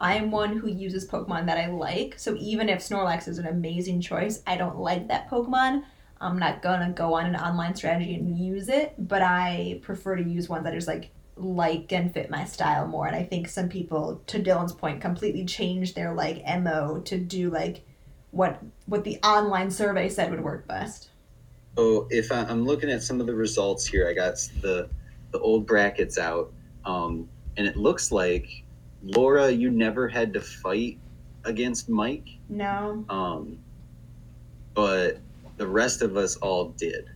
I am one who uses Pokemon that I like. So even if Snorlax is an amazing choice, I don't like that Pokemon. I'm not gonna go on an online strategy and use it, but I prefer to use ones that are just like like and fit my style more. And I think some people, to Dylan's point, completely changed their like mo to do like what what the online survey said would work best. Oh, if I, I'm looking at some of the results here, I got the the old brackets out, um, and it looks like Laura, you never had to fight against Mike, No. um, but the rest of us all did.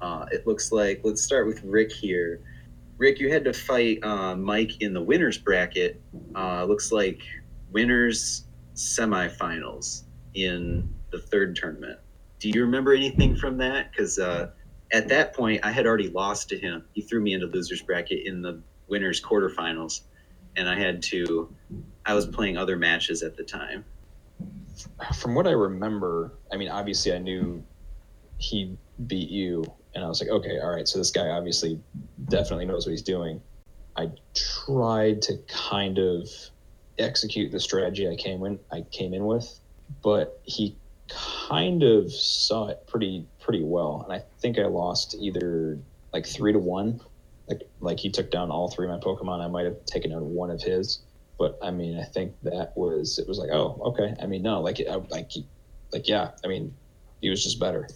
Uh, it looks like let's start with Rick here. Rick, you had to fight uh, Mike in the winners bracket. Uh, looks like winners semifinals in the third tournament. Do you remember anything from that? Because uh, at that point, I had already lost to him. He threw me into losers bracket in the winners quarterfinals, and I had to. I was playing other matches at the time. From what I remember, I mean, obviously I knew he beat you, and I was like, okay, all right, so this guy obviously definitely knows what he's doing. I tried to kind of execute the strategy I came in I came in with, but he kind of saw it pretty pretty well, and I think I lost either like three to one. Like like he took down all three of my Pokemon. I might have taken out one of his, but I mean I think that was it was like oh okay. I mean no like I, like like yeah. I mean he was just better.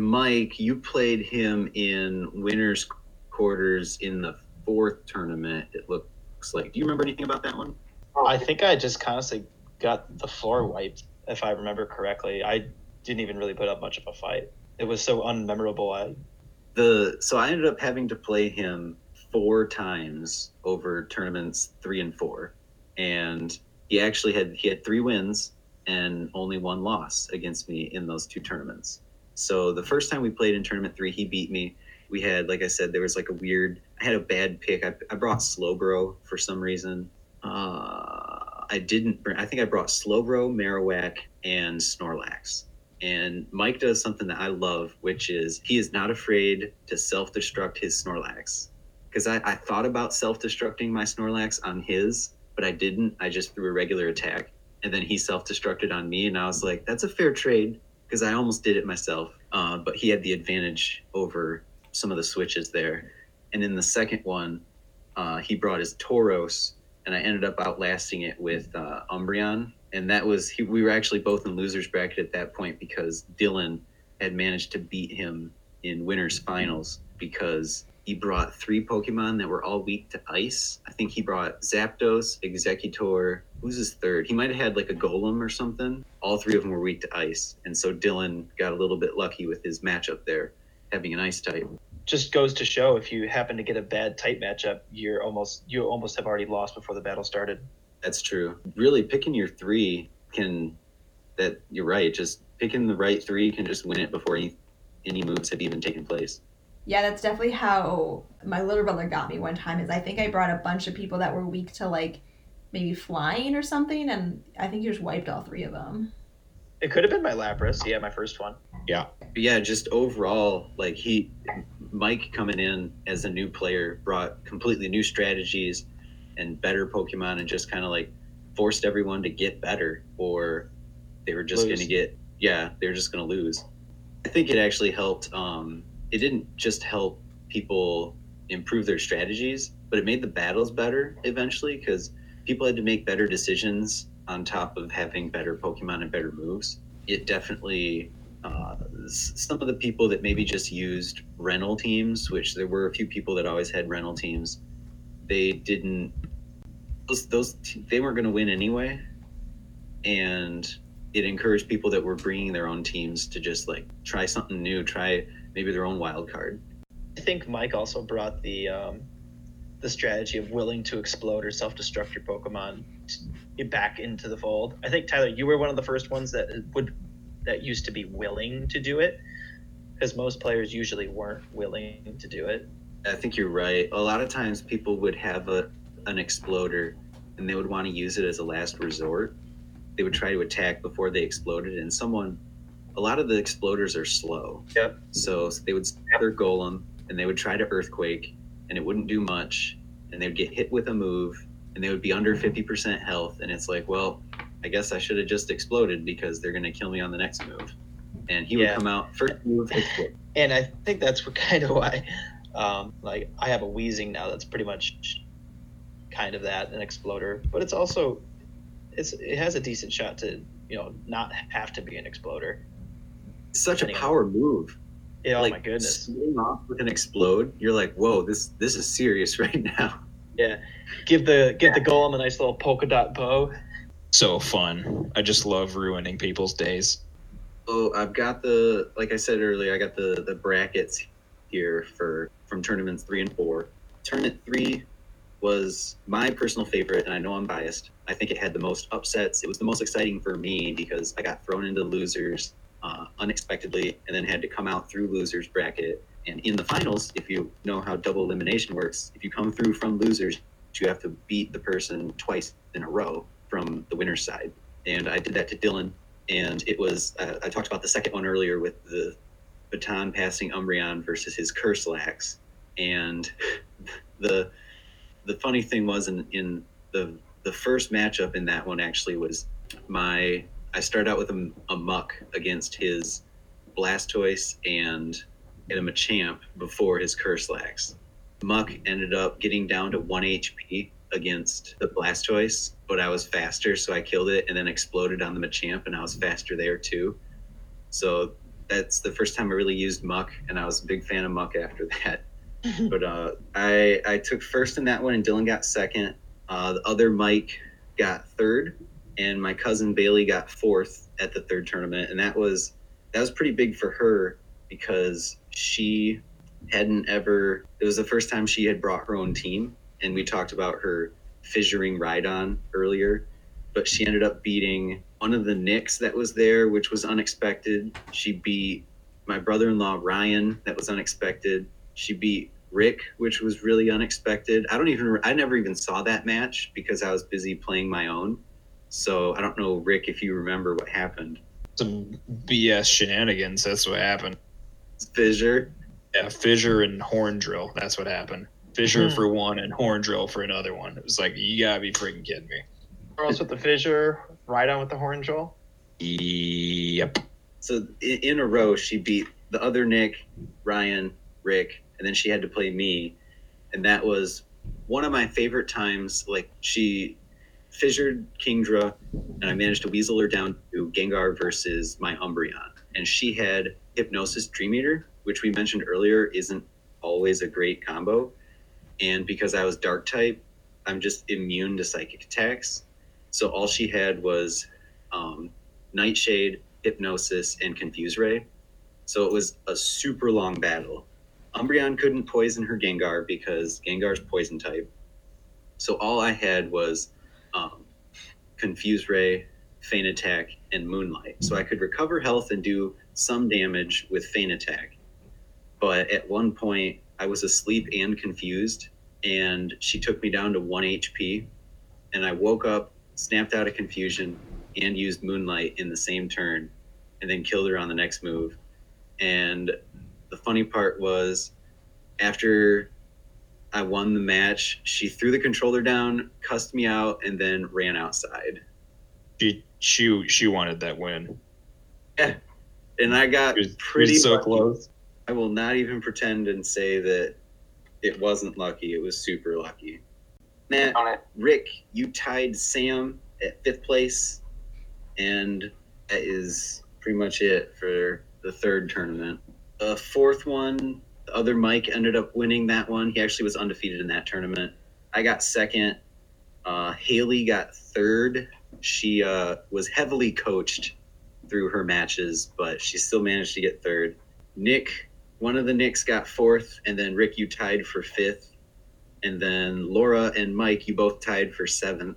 Mike, you played him in winners quarters in the fourth tournament. It looks like. Do you remember anything about that one? Oh, I think I just honestly got the floor wiped, if I remember correctly. I didn't even really put up much of a fight. It was so unmemorable. I the so I ended up having to play him four times over tournaments three and four, and he actually had he had three wins and only one loss against me in those two tournaments. So the first time we played in tournament three, he beat me. We had, like I said, there was like a weird. I had a bad pick. I, I brought Slowbro for some reason. Uh, I didn't. bring- I think I brought Slowbro, Marowak, and Snorlax. And Mike does something that I love, which is he is not afraid to self destruct his Snorlax. Because I, I thought about self destructing my Snorlax on his, but I didn't. I just threw a regular attack. And then he self destructed on me. And I was like, that's a fair trade because I almost did it myself. Uh, but he had the advantage over some of the switches there. And in the second one, uh, he brought his Tauros, and I ended up outlasting it with uh, Umbreon. And that was, he, we were actually both in losers bracket at that point because Dylan had managed to beat him in winners finals because he brought three Pokemon that were all weak to ice. I think he brought Zapdos, Exeggutor. Who's his third? He might have had like a Golem or something. All three of them were weak to ice, and so Dylan got a little bit lucky with his matchup there, having an ice type. just goes to show if you happen to get a bad type matchup, you're almost you almost have already lost before the battle started. That's true. Really, picking your three can. That you're right. Just picking the right three can just win it before any any moves have even taken place. Yeah, that's definitely how my little brother got me one time. Is I think I brought a bunch of people that were weak to like maybe flying or something, and I think he just wiped all three of them. It could have been my Lapras, yeah, my first one. But yeah, just overall, like he, Mike coming in as a new player brought completely new strategies and better Pokemon, and just kind of like forced everyone to get better, or they were just going to get yeah, they were just going to lose. I think it actually helped. Um, it didn't just help people improve their strategies, but it made the battles better eventually because people had to make better decisions on top of having better Pokemon and better moves. It definitely uh, some of the people that maybe just used rental teams, which there were a few people that always had rental teams, they didn't. Those, those they weren't going to win anyway, and it encouraged people that were bringing their own teams to just like try something new, try maybe their own wild card. I think Mike also brought the um, the strategy of willing to explode or self destruct your Pokemon back into the fold. I think Tyler, you were one of the first ones that would that used to be willing to do it, because most players usually weren't willing to do it. I think you're right. A lot of times people would have a an exploder and they would want to use it as a last resort. They would try to attack before they exploded and someone a lot of the exploders are slow. Yep. So they would stab their golem and they would try to earthquake and it wouldn't do much and they would get hit with a move and they would be under 50% health and it's like, well, I guess I should have just exploded because they're going to kill me on the next move. And he would come out first move explode. and I think that's (laughs) what kind of why, um, like I have a Weezing now. That's pretty much kind of that an exploder, but it's also it's it has a decent shot to you know not have to be an exploder. Such a power move. Yeah, oh like oh my goodness. starting off with an explode, you're like, whoa, this this is serious (laughs) right now. Yeah, give the give the golem a nice little polka dot bow. So fun. I just love ruining people's days. Oh, I've got the like I said earlier, I got the the brackets here for from tournaments three and four. Tournament three was my personal favorite, and I know I'm biased. I think it had the most upsets. It was the most exciting for me because I got thrown into losers uh, unexpectedly, and then had to come out through losers bracket. And in the finals, if you know how double elimination works, if you come through from losers, you have to beat the person twice in a row from the winner's side. And I did that to Dylan, and it was uh, I talked about the second one earlier with the baton passing Umbreon versus his Curselax, and (laughs) the the funny thing was in in the the first matchup in that one actually was my I started out with a, a Muk against his Blastoise and and a Machamp before his Curselax. Muk ended up getting down to one HP against the Blastoise, but I was faster, so I killed it and then exploded on the Machamp, and I was faster there too. So that's the first time I really used Muk, and I was a big fan of Muk after that. (laughs) but uh, I I took first in that one, and Dylan got second. Uh, the other Mike got third, and my cousin Bailey got fourth at the third tournament, and that was that was pretty big for her because she hadn't ever. It was the first time she had brought her own team, and we talked about her fissuring Rhydon earlier, but she ended up beating one of the Knicks that was there, which was unexpected. She beat my brother-in-law Ryan, that was unexpected. She beat Rick, which was really unexpected. I don't even I never even saw that match because I was busy playing my own. So I don't know, Rick, if you remember what happened. Some BS shenanigans. That's what happened. Fissure. Yeah, fissure and horn drill. That's what happened. Fissure Hmm. for one and horn drill for another one. It was like you gotta be freaking kidding me. Girls with the fissure, right on with the horn drill. Yep. So in, in a row, she beat the other Nick, Ryan, Rick, and then she had to play me, and that was one of my favorite times. Like she fissured Kingdra, and I managed to weasel her down to Gengar versus my Umbreon, and she had Hypnosis Dream Eater, which we mentioned earlier isn't always a great combo, and because I was Dark type, I'm just immune to psychic attacks. So all she had was um, Nightshade, Hypnosis, and Confuse Ray. So it was a super long battle. Umbreon couldn't poison her Gengar because Gengar's poison type. So all I had was um, Confuse Ray, Feint Attack, and Moonlight. So I could recover health and do some damage with Feint Attack. But at one point, I was asleep and confused, and she took me down to 1 HP. And I woke up, snapped out of confusion, and used Moonlight in the same turn, and then killed her on the next move. And the funny part was, after I won the match, she threw the controller down, cussed me out, and then ran outside. She she she wanted that win. Yeah, And I got was, pretty so lucky. close. I will not even pretend and say that it wasn't lucky. It was super lucky. Matt, On it. Rick, you tied Sam at fifth place, and that is pretty much it for the third tournament. The fourth one, the other Mike ended up winning that one. He actually was undefeated in that tournament. I got second. Uh, Haley got third. She uh, was heavily coached through her matches, but she still managed to get third. Nick, one of the Nicks got fourth, and then Rick, you tied for fifth. And then Laura and Mike, you both tied for seventh.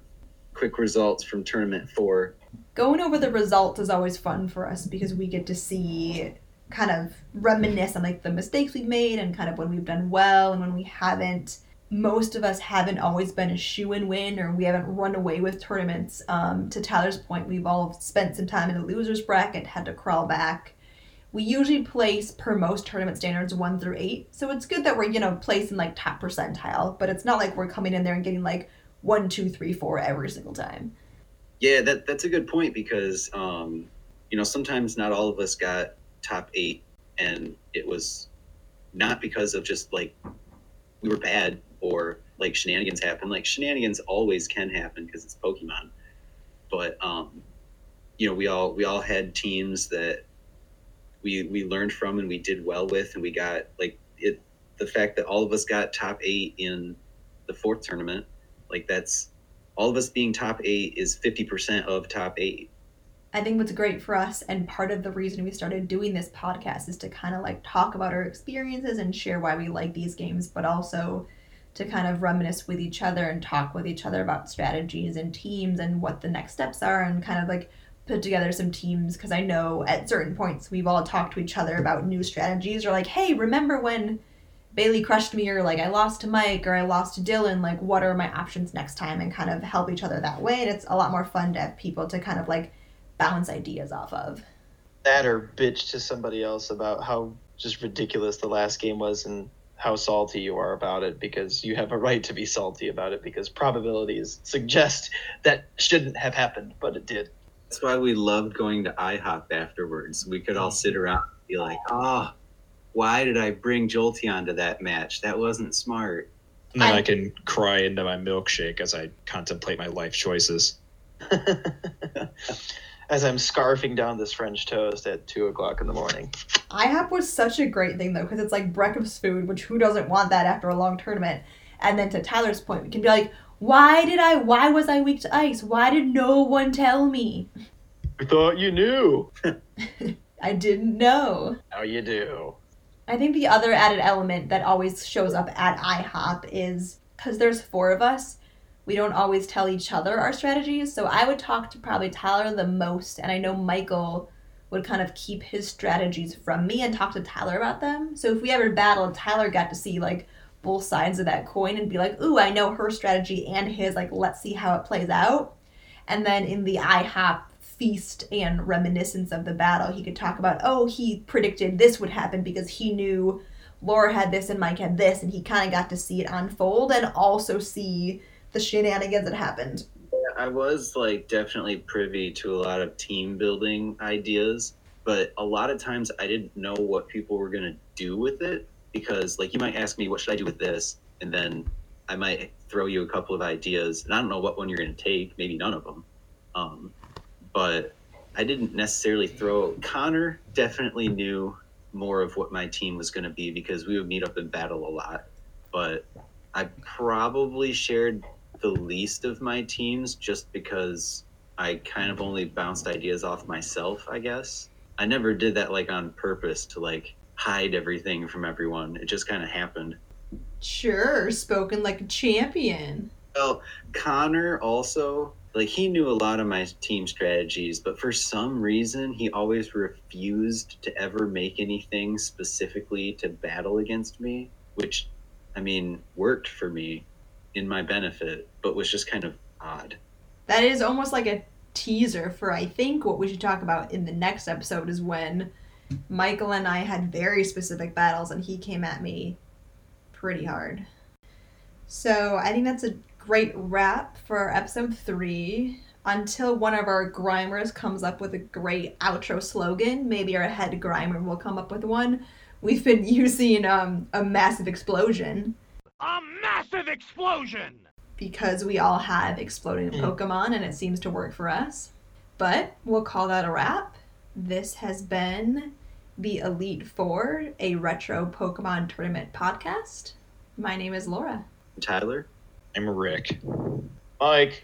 Quick results from tournament four. Going over the results is always fun for us because we get to see kind of reminisce on like the mistakes we've made and kind of when we've done well and when we haven't. Most of us haven't always been a shoe in win or we haven't run away with tournaments. Um, to Tyler's point, we've all spent some time in the losers bracket, had to crawl back. We usually place per most tournament standards one through eight, so it's good that we're you know placing like top percentile, but it's not like we're coming in there and getting like one, two, three, four every single time. Yeah, that that's a good point because um, you know sometimes not all of us got top eight, and it was not because of just like we were bad or like shenanigans happen. Like shenanigans always can happen because it's Pokemon, but um, you know we all we all had teams that we we learned from and we did well with, and we got like it. The fact that all of us got top eight in the fourth tournament, like that's all of us being top eight is 50% of top eight. I think what's great for us, and part of the reason we started doing this podcast, is to kind of like talk about our experiences and share why we like these games, but also to kind of reminisce with each other and talk with each other about strategies and teams and what the next steps are, and kind of like put together some teams. Because I know at certain points we've all talked to each other about new strategies, or like, hey, remember when Bailey crushed me, or like I lost to Mike, or I lost to Dylan? Like, what are my options next time? And kind of help each other that way. And it's a lot more fun to have people to kind of like bounce ideas off of. That or bitch to somebody else about how just ridiculous the last game was and how salty you are about it because you have a right to be salty about it because probabilities suggest that shouldn't have happened, but it did. That's why we loved going to IHOP afterwards. We could all sit around and be like, oh, why did I bring Jolteon to that match? That wasn't smart. And then I- I can cry into my milkshake as I contemplate my life choices. (laughs) As I'm scarfing down this French toast at two o'clock in the morning. IHOP was such a great thing though, because it's like breakfast food, which who doesn't want that after a long tournament? And then to Tyler's point, we can be like, why did I, why was I weak to ice? Why did no one tell me? I thought you knew. (laughs) I didn't know. How you do? I think the other added element that always shows up at IHOP is because there's four of us, we don't always tell each other our strategies. So I would talk to probably Tyler the most, and I know Michael would kind of keep his strategies from me and talk to Tyler about them. So if we ever battled, Tyler got to see like both sides of that coin and be like, ooh, I know her strategy and his, like, let's see how it plays out. And then in the IHOP feast and reminiscence of the battle, he could talk about, oh, he predicted this would happen because he knew Laura had this and Mike had this, and he kind of got to see it unfold and also see the shenanigans that happened. I was like definitely privy to a lot of team building ideas, but a lot of times I didn't know what people were gonna do with it because like you might ask me what should I do with this, and then I might throw you a couple of ideas, and I don't know what one you're gonna take, maybe none of them. Um, but I didn't necessarily throw. Connor definitely knew more of what my team was gonna be because we would meet up and battle a lot, but I probably shared the least of my teams just because I kind of only bounced ideas off myself, I guess. I never did that like on purpose to like hide everything from everyone. It just kind of happened. Sure, spoken like a champion. Well, Connor also like he knew a lot of my team strategies, but for some reason he always refused to ever make anything specifically to battle against me, which I mean worked for me in my benefit, but was just kind of odd. That is almost like a teaser for I think what we should talk about in the next episode is when Michael and I had very specific battles and he came at me pretty hard. So I think that's a great wrap for episode three. Until one of our grimers comes up with a great outro slogan, maybe our head grimer will come up with one. We've been (laughs) using um, a massive explosion A massive explosion! because we all have exploding mm. Pokemon and it seems to work for us. But we'll call that a wrap. This has been the Elite Four, a retro Pokemon tournament podcast. My name is Laura. Tyler? I'm Rick. Mike.